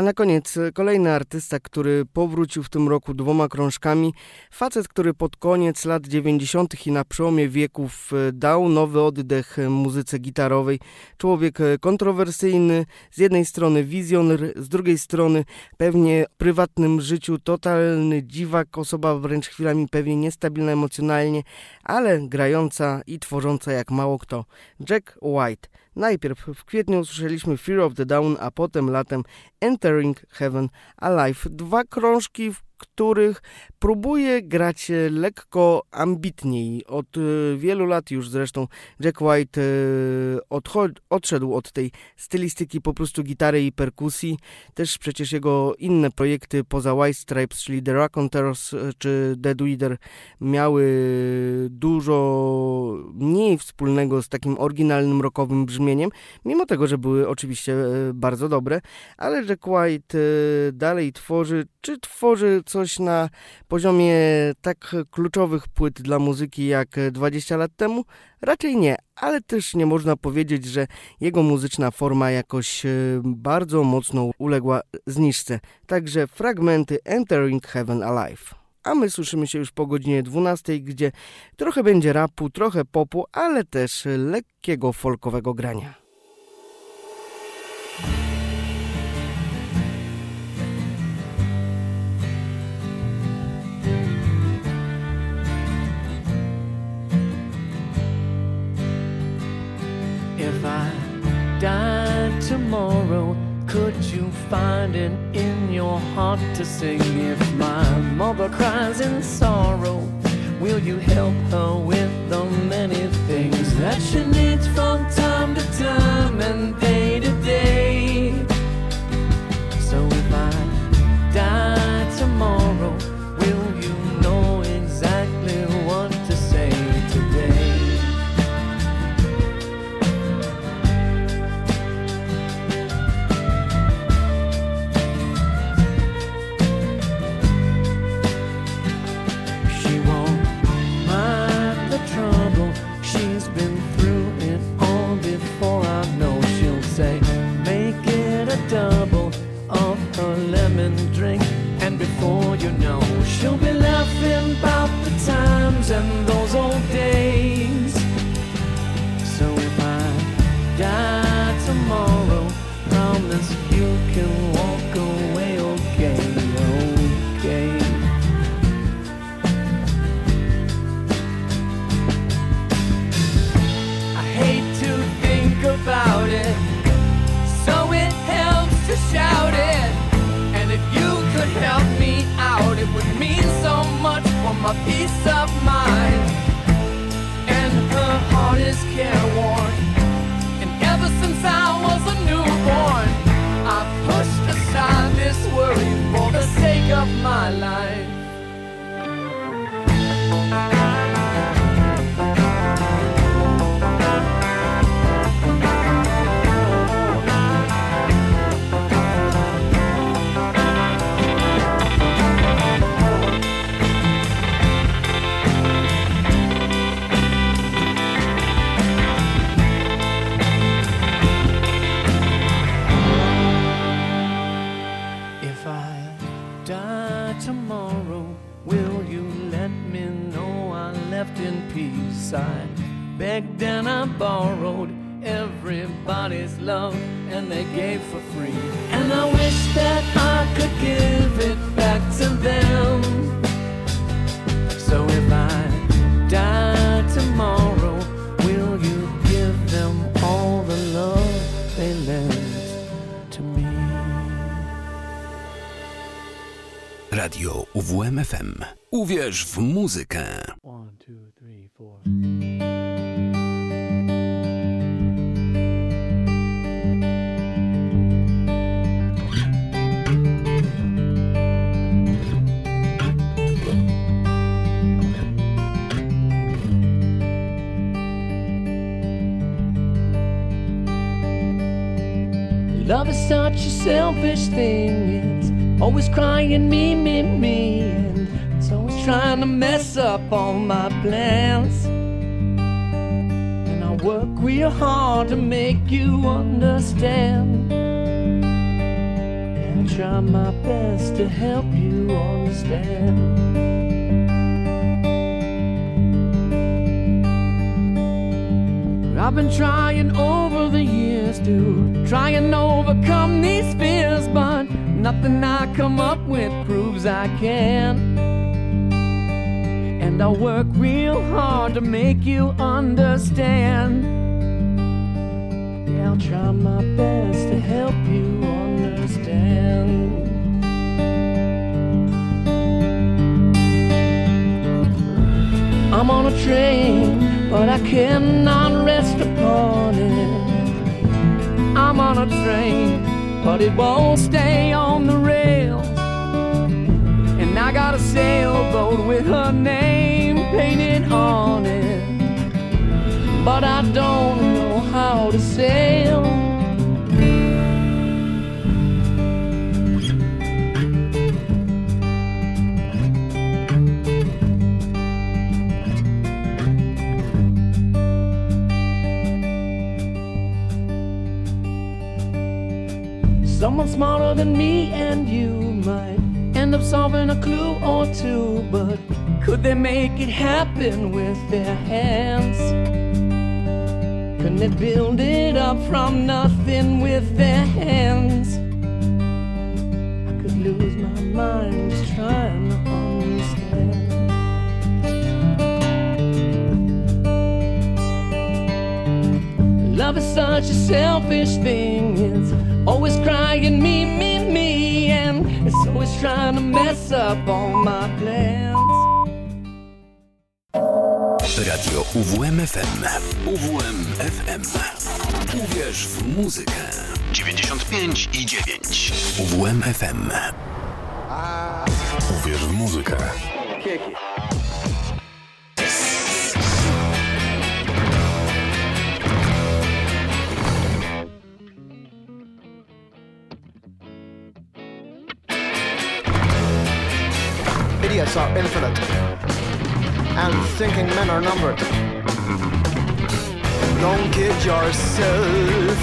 A na koniec e, kolejny artysta, który powrócił w tym roku dwoma krążkami. Facet, który pod koniec lat 90. i na przełomie wieków e, dał nowy oddech e, muzyce gitarowej. Człowiek kontrowersyjny, z jednej strony wizjoner, z drugiej strony pewnie w prywatnym życiu totalny dziwak, osoba wręcz chwilami pewnie niestabilna emocjonalnie, ale grająca i tworząca jak mało kto. Jack White. Najpierw w kwietniu usłyszeliśmy Fear of the Down, a potem latem Entering Heaven Alive. Dwa krążki, w których próbuje grać e, lekko ambitniej. Od e, wielu lat już zresztą Jack White e, odszedł od tej stylistyki po prostu gitary i perkusji. Też przecież jego inne projekty poza White Stripes, czyli The Raconteurs czy Dead Weeder miały dużo mniej wspólnego z takim oryginalnym rockowym brzmieniem, mimo tego, że były oczywiście bardzo dobre, ale Jack White dalej tworzy, czy tworzy coś na poziomie tak kluczowych płyt dla muzyki jak 20 lat temu? Raczej nie, ale też nie można powiedzieć, że jego muzyczna forma jakoś bardzo mocno uległa zniżce. Także fragmenty Entering Heaven Alive. A my słyszymy się już po godzinie 12, gdzie trochę będzie rapu, trochę popu, ale też lekkiego folkowego grania.
Find it in your heart to sing? If my mother cries in sorrow, will you help her with the many things that she needs from time to time and peace? I begged and I borrowed everybody's love, and they gave for free. And I wish that I could give it back to them. So if I die tomorrow, will you give them all the love they lent to me?
Radio UWMFM. Uwierz w muzykę.
One, two, four. Love is such a selfish thing. It's always crying me, me, me. Always trying to mess up all my plans. And I work real hard to make you understand. And I try my best to help you understand. I've been trying over the years to try and overcome these fears, but nothing I come up with proves I can. And I'll work real hard to make you understand. Yeah, I'll try my best to help you understand. I'm on a train, but I cannot rest upon it. I'm on a train, but it won't stay on the rails. Sailboat with her name painted on it. But I don't know how to sail. Someone smarter than me and you end up solving a clue or two, but could they make it happen with their hands? Couldn't they build it up from nothing with their hands? I could lose my mind just trying to understand. Love is such a selfish thing. It's always crying me, me, me, and it's always trying to mess up all my plans.
Radio UWM FM. UWM FM. Uwierz w muzykę. 95 i 9. UWM FM. Uwierz w muzykę.
Are infinite, and thinking men are numbered. Don't kid yourself,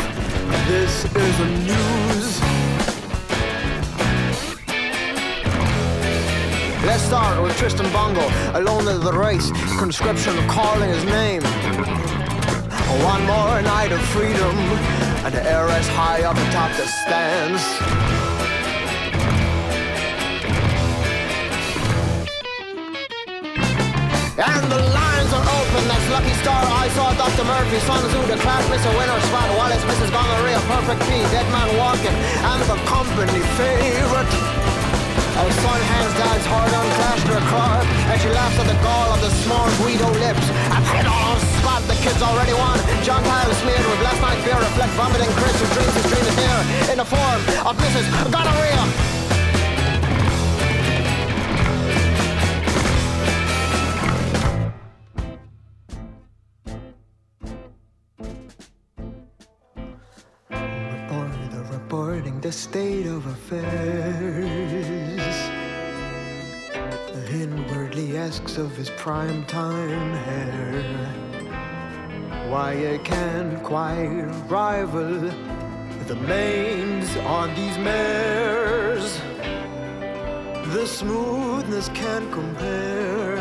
this is a news. Let's start with Tristan Bongo, alone of the race, conscription calling his name. One more night of freedom, and the air is high up atop the stands. And the lines are open, that's Lucky Star. I saw Dr. Murphy, Sun Tzu, the class Mr. Winner, Spot, Wallace, Mrs. Gonorrhea, Perfect P, Dead Man Walking, and the company favorite. Our son hands dad's hard on clash her car, and she laughs at the gall of the small Guido lips. I put it all on spot, the kids already won. John Kyle smeared with last night's beer, reflect vomiting Chris who dreams his dream is near, in the form of Mrs. Gonorrhea. The state of affairs. The inwardly asks of his prime time hair. Why it can't quite rival the manes on these mares. The smoothness can't compare.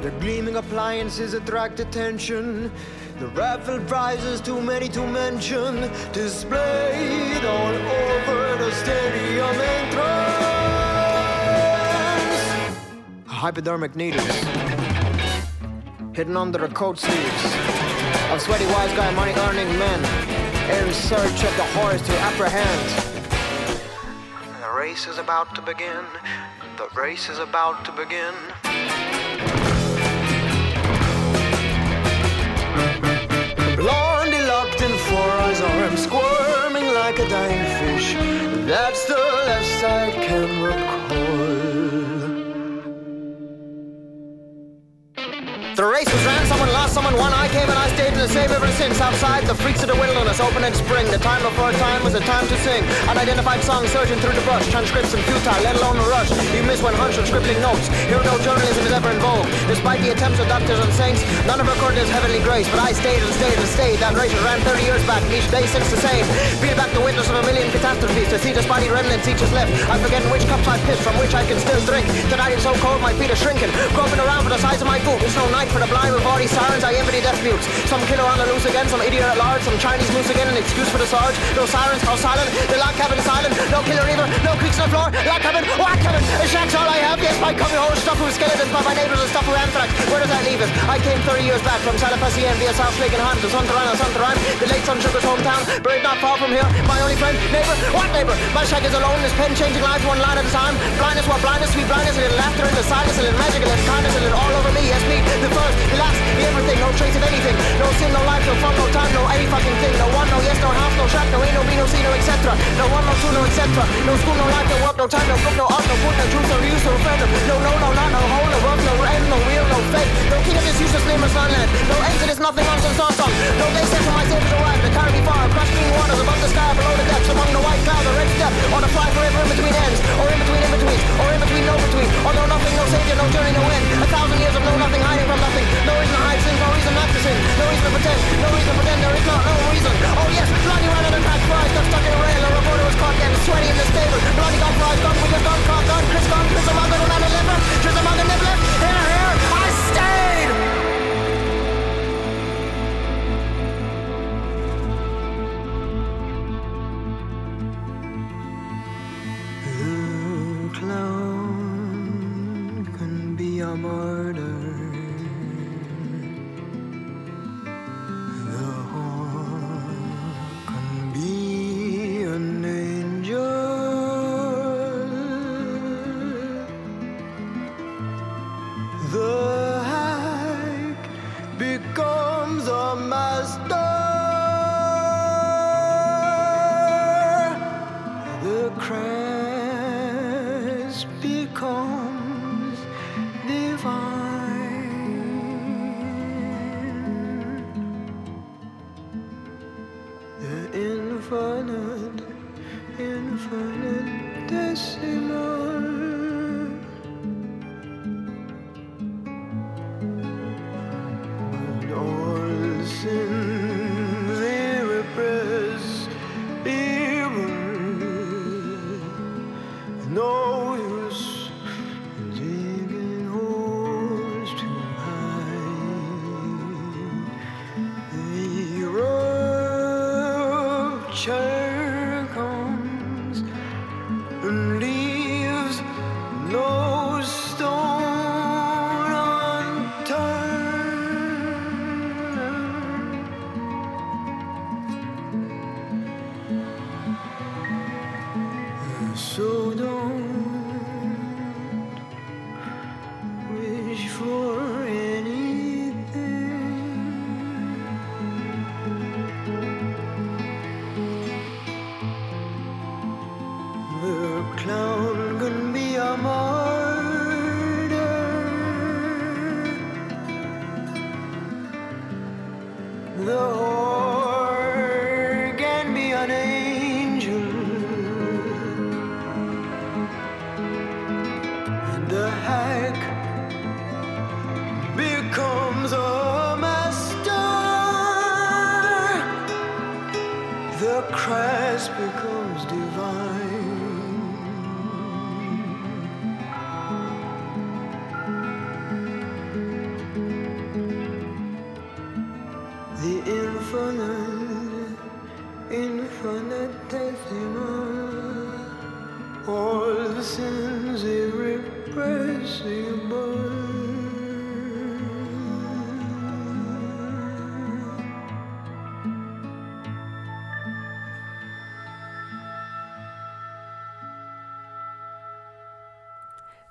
The gleaming appliances attract attention. The raffle prizes, too many to mention, displayed all over the stadium entrance. Hypodermic needles hidden under the coat sleeves of sweaty wise guy money earning men in search of the horse to apprehend. The race is about to begin. The race is about to begin. Blondie locked in four eyes arms, squirming like a dying fish. That's the left side can The race was ran, someone lost, someone won. I came and I stayed been the same ever since. Outside, the freaks of the wilderness, open in spring. The time before time was a time to sing. Unidentified songs surging through the brush, transcripts and futile, let alone a rush. You miss when hunch and scribbling notes. Here no journalism is ever involved. Despite the attempts of doctors and saints, none of recorded his heavenly grace. But I stayed and stayed and stayed. That race was ran 30 years back, each day since the same. Beat back the witness of a million catastrophes to see the spotty remnants each is left. I'm forgetting which cups I pissed from which I can still drink. Tonight it's so cold, my feet are shrinking. Groping around for the size of my boot. It's no night for the blind with all these sirens. I envy the deaf mutes. Some killer on the loose again, some idiot at large, some Chinese moose again, an excuse for the sarge. No sirens, all silent. The lock cabin silent. No killer either. No creaks on the floor. Lock cabin, lock cabin. A shack's all I have. Yes, my cubby hole stuff with skeletons by my neighbors and stuff with anthrax. Where does that leave us? I came 30 years back from Salafasien via South Lake and Han to Suntarana, Suntarine, the late Sun Sugar's hometown. Buried not far from here. My only friend, neighbor, what neighbor? My shack is alone, his pen changing lives one line at a time. Blindness, what blindness, sweet blindness, a little laughter, a little silence, a little magic, a little kindness, a little all over me. Yes, me, the first, the last, the everything, no trace of anything. No sin, no life, no fun, no time, no any fucking thing. No one, no yes, no house, no shack, no ain't, no be, no see, no etc. No one, no two, no etc. No school, no life, no work, no time, no book, no art, no food, no truth, no use, no friend. No, no, no, not, no hole, no work, no end, no wheel, no fate. No king of this useless nameless land. No end to nothing nonsense song song. No day set for my saviors arrive. The carry far green waters above the sky, below the depths, among the white clouds, the red step, or to fly forever in between ends, or in between in betweens, or in between no between. Or no nothing, no savior, no journey, no end. A thousand years of no nothing,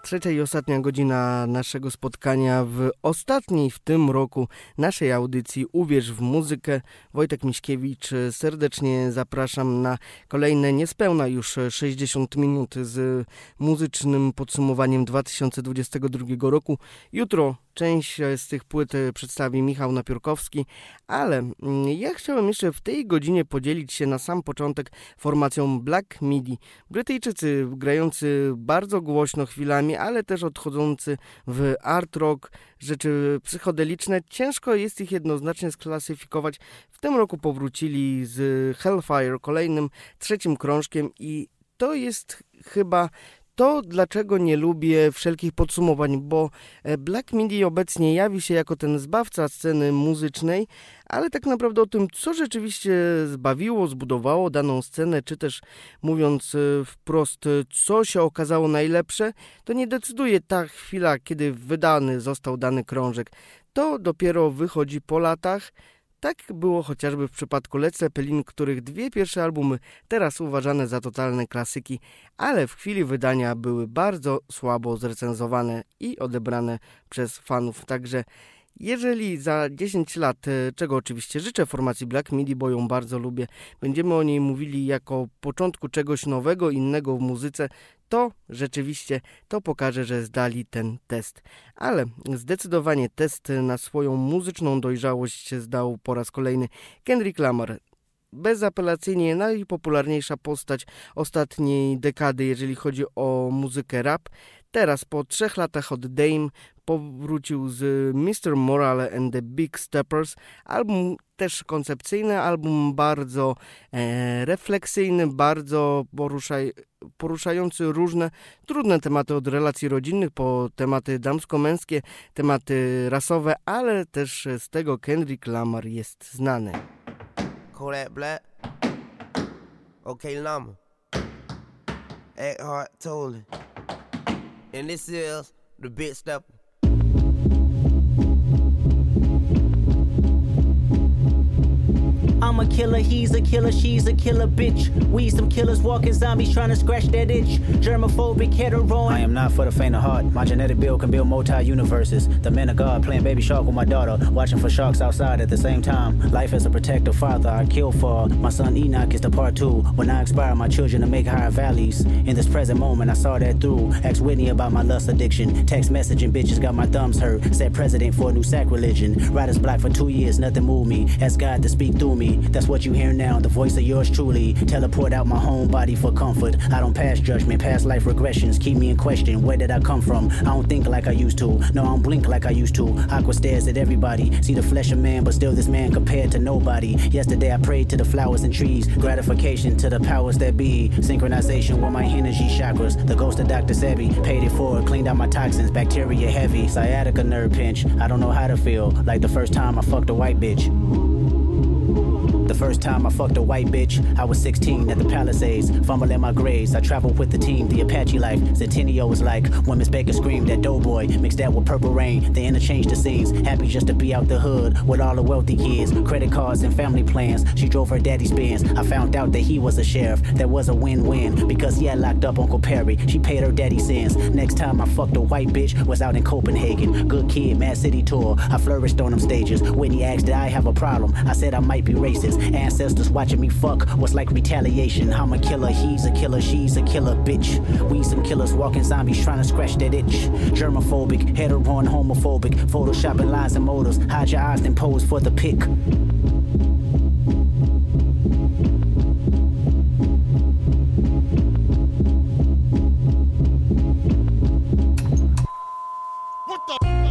Trzecia i ostatnia godzina naszego spotkania w ostatniej w tym roku naszej audycji Uwierz w muzykę. Wojtek Miśkiewicz, serdecznie zapraszam na kolejne niespełna już 60 minut z muzycznym podsumowaniem 2022 roku. Jutro Część z tych płyt e, przedstawi Michał Napiórkowski, ale mm, ja chciałem jeszcze w tej godzinie podzielić się na sam początek formacją Black Midi. Brytyjczycy grający bardzo głośno chwilami, ale też odchodzący w art rock, rzeczy psychodeliczne. Ciężko jest ich jednoznacznie sklasyfikować. W tym roku powrócili z Hellfire, kolejnym trzecim krążkiem i to jest chyba to, dlaczego nie lubię wszelkich podsumowań, bo e, Black Midi obecnie jawi się jako ten zbawca sceny muzycznej, ale tak naprawdę o tym, co rzeczywiście zbawiło, zbudowało daną scenę, czy też mówiąc e, wprost, co się okazało najlepsze, to nie decyduje ta chwila, kiedy wydany został dany krążek. To dopiero wychodzi po latach. Tak było chociażby w przypadku Led Zeppelin, których dwie pierwsze albumy teraz uważane za totalne klasyki, ale w chwili wydania były bardzo słabo zrecenzowane i odebrane przez fanów. Także jeżeli za 10 lat, e, czego oczywiście życzę formacji Black Midi, bo ją bardzo lubię, będziemy o niej mówili jako początku czegoś nowego, innego w muzyce, to rzeczywiście to pokaże, że zdali ten test. Ale zdecydowanie test na swoją muzyczną dojrzałość zdał po raz kolejny Kendrick Lamar. Bezapelacyjnie najpopularniejsza postać ostatniej dekady, jeżeli chodzi o muzykę rap. Teraz po trzech latach od Dame powrócił z Mr. Morale and the Big Steppers. Album też koncepcyjny, album bardzo e, refleksyjny, bardzo poruszaj, poruszający różne trudne tematy od relacji rodzinnych po tematy damsko-męskie, tematy rasowe, ale też z tego Kendrick Lamar jest znany.
Kodak Black. Okay, Llama. Eckhart Tolle. And this is the big stepper.
I'm a killer, he's a killer, she's a killer bitch. We some killers walking zombies trying to scratch that itch. Germophobic, hetero.
I am not for the faint of heart. My genetic build can build multi universes. The man of God playing baby shark with my daughter, watching for sharks outside at the same time. Life as a protective father, I kill for. My son Enoch is the part two. When I inspire my children to make higher valleys. In this present moment, I saw that through. Asked Whitney about my lust addiction. Text messaging bitches got my thumbs hurt. Said president for a new sacrilege. Riders black for two years, nothing moved me. Asked God to speak through me. That's what you hear now, the voice of yours truly. Teleport out my home body for comfort. I don't pass judgment, past life regressions. Keep me in question. Where did I come from? I don't think like I used to. No, I don't blink like I used to. Aqua stares at everybody. See the flesh of man, but still this man compared to nobody. Yesterday I prayed to the flowers and trees. Gratification to the powers that be. Synchronization with my energy chakras. The ghost of Dr. Sebi. Paid it forward, cleaned out my toxins. Bacteria heavy. Sciatica nerve pinch. I don't know how to feel. Like the first time I fucked a white bitch. First time I fucked a white bitch, I was 16 at the Palisades, fumbling my grades. I traveled with the team, the Apache life. Centennial was like when Miss Baker screamed at Doughboy, mixed that with Purple Rain. They interchanged the scenes, happy just to be out the hood with all the wealthy kids, credit cards and family plans. She drove her daddy's Benz. I found out that he was a sheriff. That was a win-win because he had locked up Uncle Perry. She paid her daddy sins. Next time I fucked a white bitch was out in Copenhagen. Good kid, Mad City tour. I flourished on them stages. When he asked, did I have a problem? I said I might be racist. Ancestors watching me fuck was like retaliation. I'm a killer, he's a killer, she's a killer, bitch. We some killers walking zombies trying to scratch that itch. Germophobic, hetero and homophobic. Photoshopping lies and motives. Hide your eyes and pose for the pic.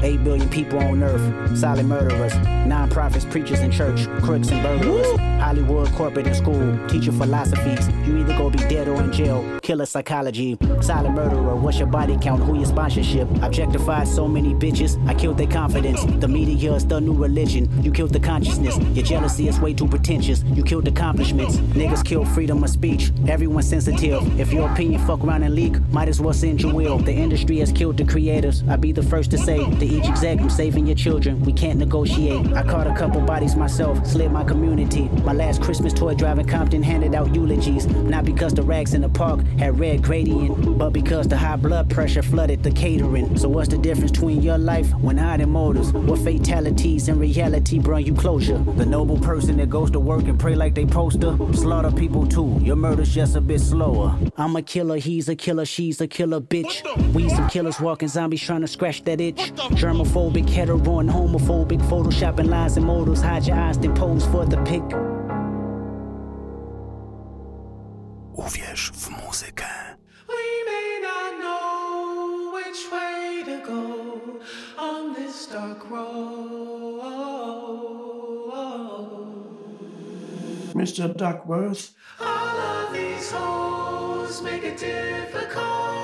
Eight billion people on earth, silent murderers, non-profits, preachers in church, crooks and burglars, Hollywood, corporate and school, teaching philosophies. You either go be dead or in jail. Killer psychology, silent murderer. What's your body count? Who your sponsorship? Objectified so many bitches. I killed their confidence. The media is the new religion. You killed the consciousness. Your jealousy is way too pretentious. You killed accomplishments. Niggas killed freedom of speech. Everyone's sensitive. If your opinion fuck around and leak, might as well send your will. The industry has killed the creators. I'd be the first to say to each exec, I'm saving your children. We can't negotiate. I caught a couple bodies myself, slid my community. My last Christmas toy drive in Compton handed out eulogies. Not because the rags in the park had red gradient, but because the high blood pressure flooded the catering. So what's the difference between your life when hiding motives? What fatalities in reality bring you closure? The noble person that goes to work and pray like they poster, slaughter people too. Your murder's just a bit slower. I'm a killer, he's a killer, she's a killer bitch. We some killers walking zombies trying to scratch that itch.
Germophobic, hetero and homophobic, photoshopping lines and modals. Hide your eyes, then pose for the pic.
Uwierz w muzykę.
We may not know which way to go on this dark road.
Mr. Duckworth.
All of these holes make it difficult.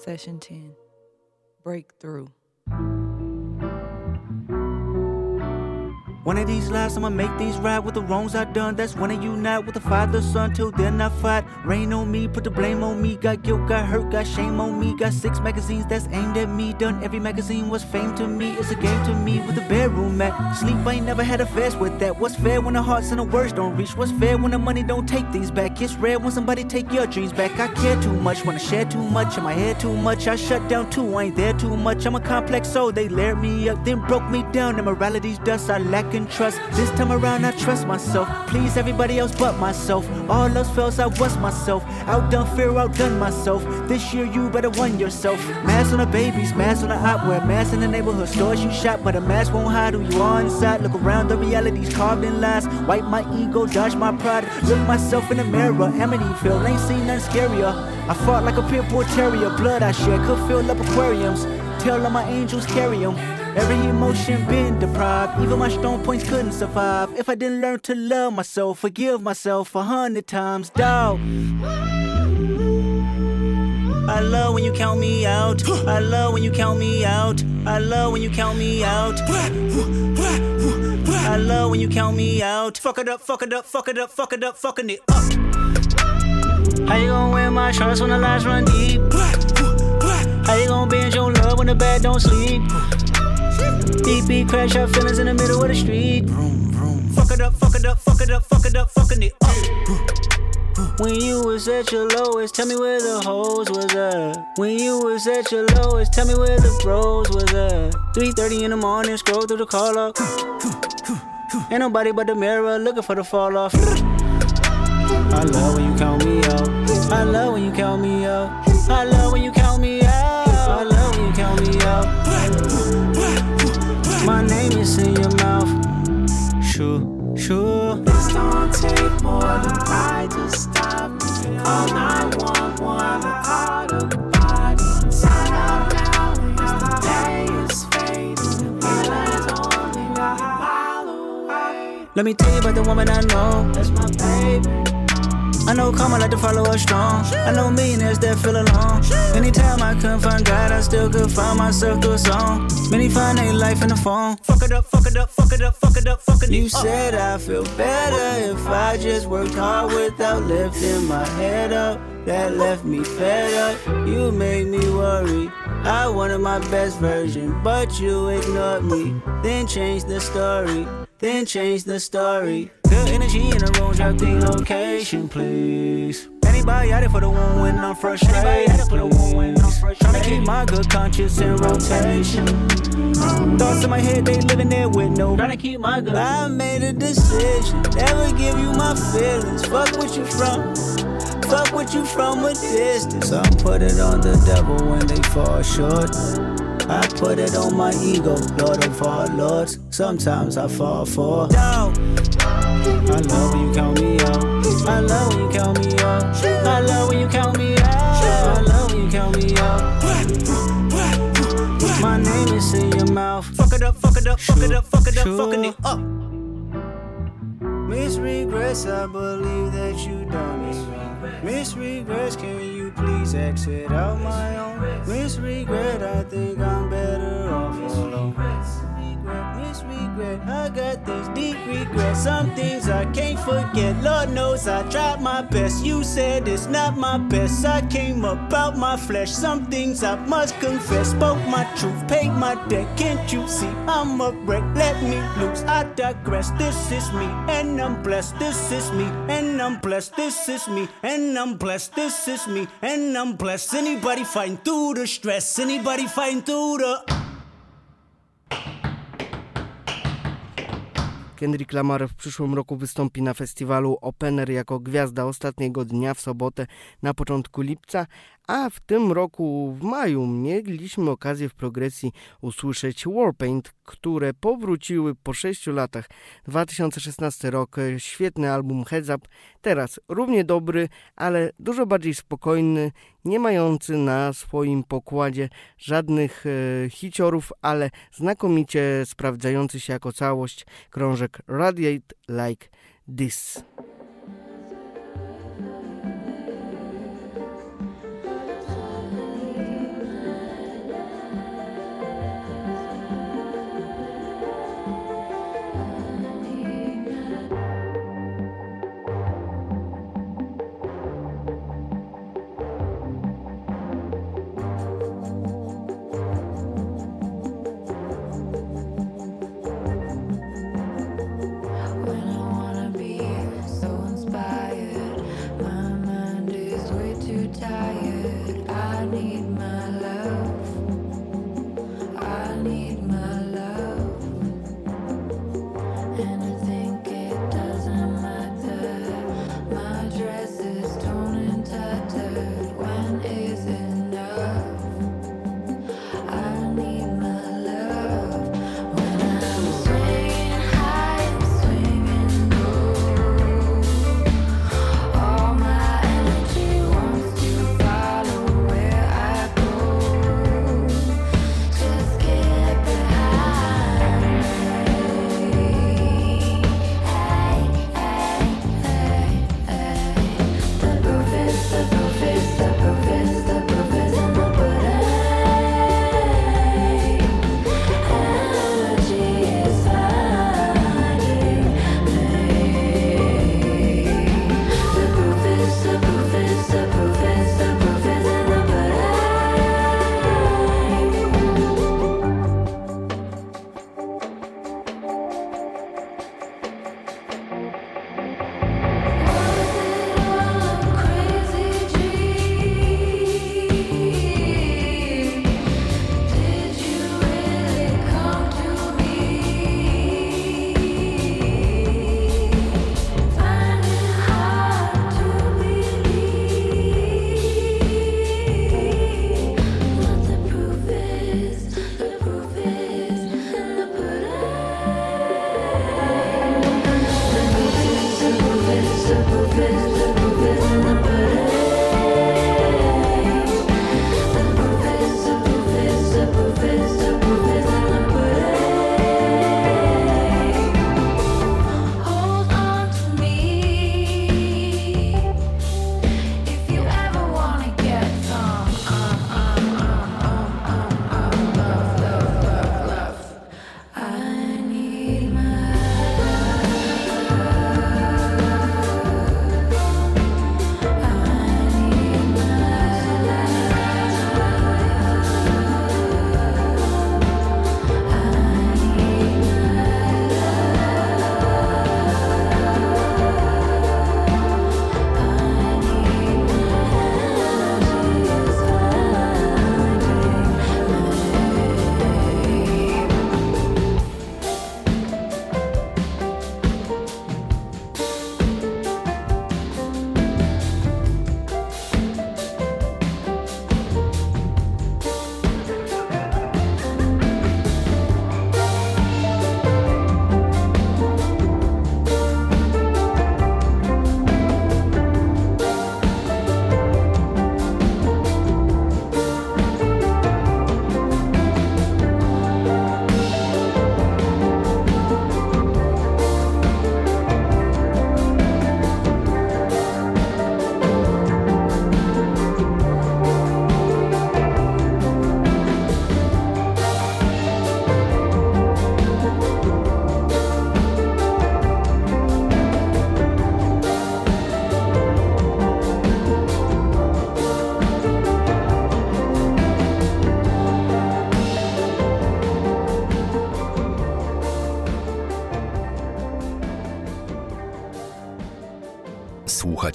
Session 10 Breakthrough.
One of these lives, I'ma make these right with the wrongs I done. That's when I unite with the father, son. Till then, I fight. Rain on me, put the blame on me. Got guilt, got hurt, got shame on me. Got six magazines that's aimed at me. Done every magazine was fame to me. It's a game to me with the bedroom at. Sleep, I ain't never had a fast with that. What's fair when the hearts and the words don't reach? What's fair when the money don't take things back? It's rare when somebody take your dreams back. I care too much, wanna share too much. In my head too much, I shut down too. I ain't there too much. I'm a complex soul. They layered me up, then broke me down. Immorality's dust, I lack in trust. This time around, I trust myself. Please everybody else but myself. All else fails, I was myself. Outdone fear, outdone myself. This year, you better won yourself. Mask on the babies, mask on the opera, mask in the neighborhood stores you shop, but a mask won't hide who you are inside. Look around, the reality's carved in lies. Wipe my ego, dodge my pride. Look myself in the mirror. Amityville ain't seen nothing scarier. I fought like a pit bull terrier. Blood I shed could fill up aquariums. Tell all my angels carry 'em. Every emotion been deprived. Even my strong points couldn't survive. If I didn't learn to love myself, forgive myself a hundred times, dog. I love when you count me out. I love when you count me out. I love when you count me out. I love when you count me out. Fuck it up, fuck it up, fuck it up, fuck it up, fucking it up. How you gonna wear my shorts when the lights run deep? How you gonna binge your love when the bed don't sleep? Deep beat crash our feelings in the middle of the street. Fuck it up, fuck it up, fuck it up, fuck it up, fucking it up. When you was at your lowest, tell me where the hoes was at. When you was at your lowest, tell me where the bros was at. 3:30 in the morning, scroll through the call up. Ain't nobody but the mirror looking for the fall off. I love when you count me out. I love when you count me out. I love when you count me out. I love when you count me out. Name is in your mouth.
This don't take more than I to stop. Call 911, call the body. Sign up now, the day is fading. Only a mile away.
Let me tell you about the woman I know.
That's my baby.
I know karma like to follow us strong. I know millionaires that feel alone. Anytime I couldn't find God, I still could find myself through a song. Many find their life in the phone. Fuck it up, fuck it up, fuck it up, fuck it up, fuck it up. You said I feel better if I just worked hard without lifting my head up. That left me fed up. You made me worry. I wanted my best version, but you ignored me. Then changed the story. Then change the story. Good energy in the room, drop the location, please. Anybody out there for the one when I'm frustrated? For the one win, I'm trying to keep my good conscience in rotation. Thoughts in my head, they living there with no. Trying to keep my good. I made a decision, never give you my feelings. Fuck what you from. Fuck what you from a distance. I put it on the devil when they fall short. I put it on my ego, Lord of all lords. Sometimes I fall for. I love when you count me out. I love when you count me out. I love when you count me out. I love when you count me out. My name is in your mouth. Fuck it up, fuck it up, fuck it up, fuck it up, fucking it up. Miss regrets, I believe that you done me wrong. Miss regrets, can you please exit out my own? Miss regret, I think I'm better off alone. Regret, I got these deep regrets. Some things I can't forget. Lord knows I tried my best. You said it's not my best. I came about my flesh. Some things I must confess. Spoke my truth, paid my debt. Can't you see I'm a wreck? Let me loose. I digress. This is me, and I'm blessed. This is me, and I'm blessed. This is me, and I'm blessed. This is me, and I'm blessed. Anybody fighting through the stress? Anybody fighting through the
Kendrick Lamar w przyszłym roku wystąpi na festiwalu Opener jako gwiazda ostatniego dnia w sobotę na początku lipca, a w tym roku w maju mieliśmy okazję w progresji usłyszeć Warpaint, które powróciły po 6 latach. 2016 rok, świetny album Heads Up, teraz równie dobry, ale dużo bardziej spokojny, nie mający na swoim pokładzie żadnych e, hiciorów, ale znakomicie sprawdzający się jako całość krążek Radiate Like This.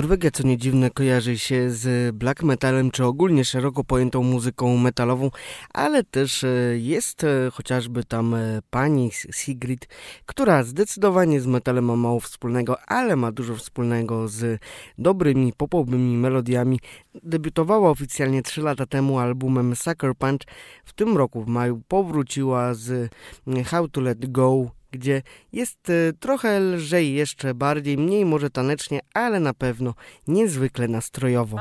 Norwegia, co nie dziwne, kojarzy się z black metalem, czy ogólnie szeroko pojętą muzyką metalową, ale też e, jest e, chociażby tam e, pani Sigrid, która zdecydowanie z metalem ma mało wspólnego, ale ma dużo wspólnego z dobrymi, popowymi melodiami. Debiutowała oficjalnie 3 lata temu albumem Sucker Punch. W tym roku w maju powróciła z mm, How to Let Go gdzie jest e, trochę lżej jeszcze bardziej, mniej może tanecznie, ale na pewno niezwykle nastrojowo.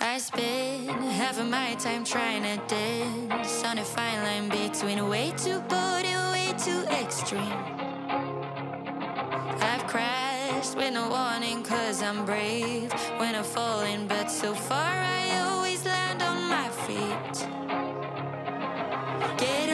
I spent half of my time trying to dance on a fine line between way too bold and way too extreme. I've crashed with no warning, cause I'm brave when I'm falling, but so far I always land on my feet. Get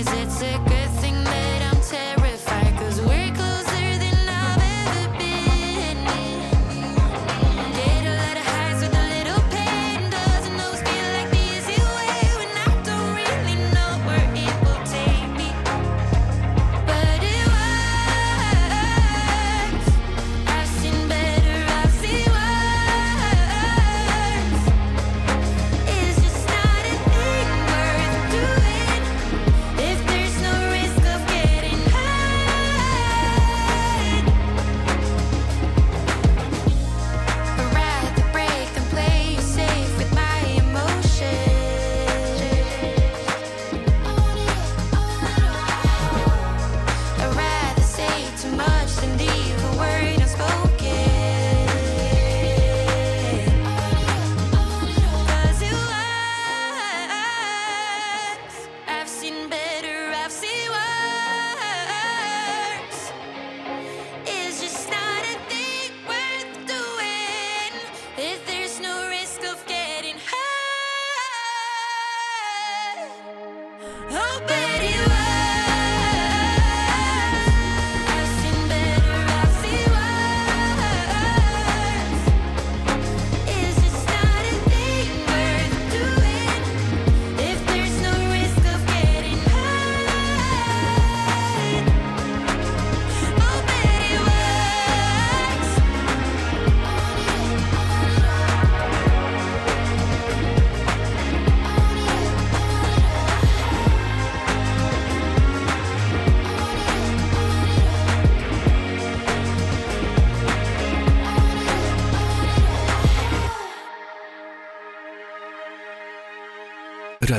Is it's a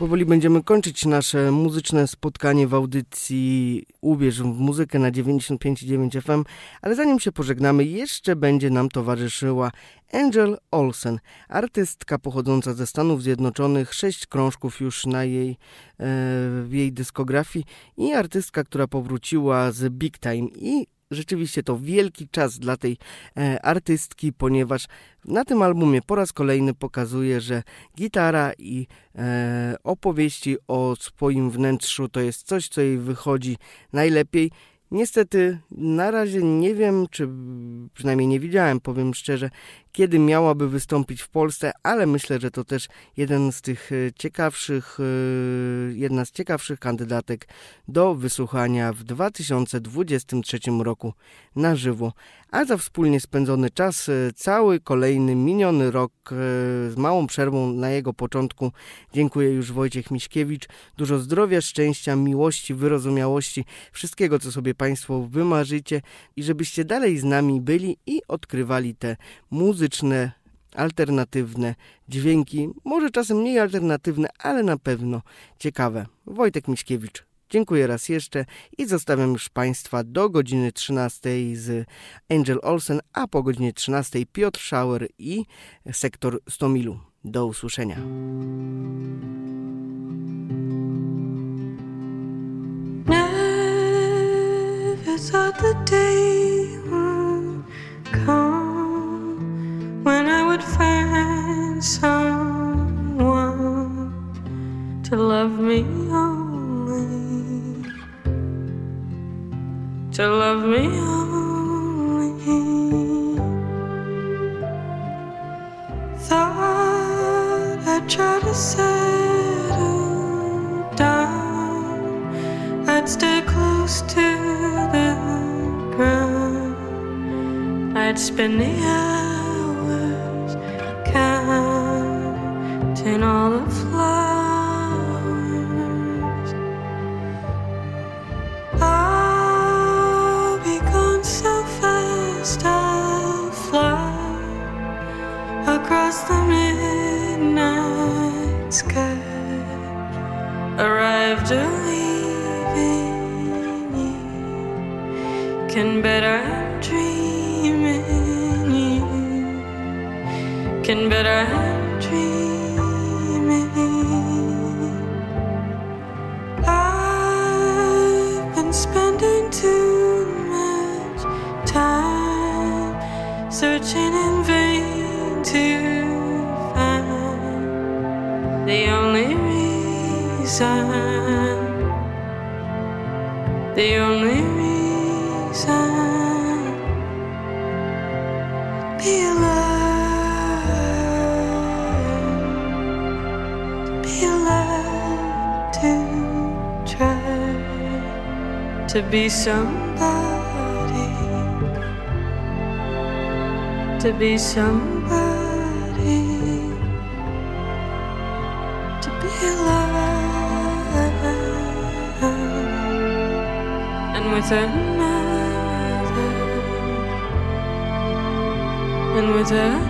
Powoli będziemy kończyć nasze muzyczne spotkanie w audycji Uwierz w muzykę na 95,9 FM, ale zanim się pożegnamy, jeszcze będzie nam towarzyszyła Angel Olsen, artystka pochodząca ze Stanów Zjednoczonych, sześć krążków już na jej, e, jej dyskografii i artystka, która powróciła z Big Time i rzeczywiście to wielki czas dla tej e, artystki, ponieważ na tym albumie po raz kolejny pokazuje, że gitara i e, opowieści o swoim wnętrzu to jest coś, co jej wychodzi najlepiej. Niestety na razie nie wiem, czy przynajmniej nie widziałem, powiem szczerze, kiedy miałaby wystąpić w Polsce, ale myślę, że to też jeden z tych e, ciekawszych, e, jedna z ciekawszych kandydatek do wysłuchania w 2023 roku na żywo. A za wspólnie spędzony czas, e, cały kolejny miniony rok z małą przerwą na jego początku, dziękuję już Wojciech Miśkiewicz. Dużo zdrowia, szczęścia, miłości, wyrozumiałości, wszystkiego, co sobie Państwo wymarzycie i żebyście dalej z nami byli i odkrywali te muzyczne, alternatywne dźwięki, może czasem mniej alternatywne, ale na pewno ciekawe. Wojtek Miśkiewicz. Dziękuję raz jeszcze i zostawiam już Państwa do godziny 13 z Angel Olsen, a po godzinie 13 Piotr Schauer i sektor 100 milu. Do usłyszenia.
Never thought the day would come when I would find someone to love me only, to love me only. Thought I'd try to settle down. I'd stay close to the ground. I'd spend the hours counting all the flowers. I'll be gone so fast, I'll fly across the midnight sky. Arrived early can bet I'm dreaming can bet I'm dreaming I've been spending too much time searching in vain to find the only reason. The only to be somebody, to be somebody, to be alive, and with another, and with another,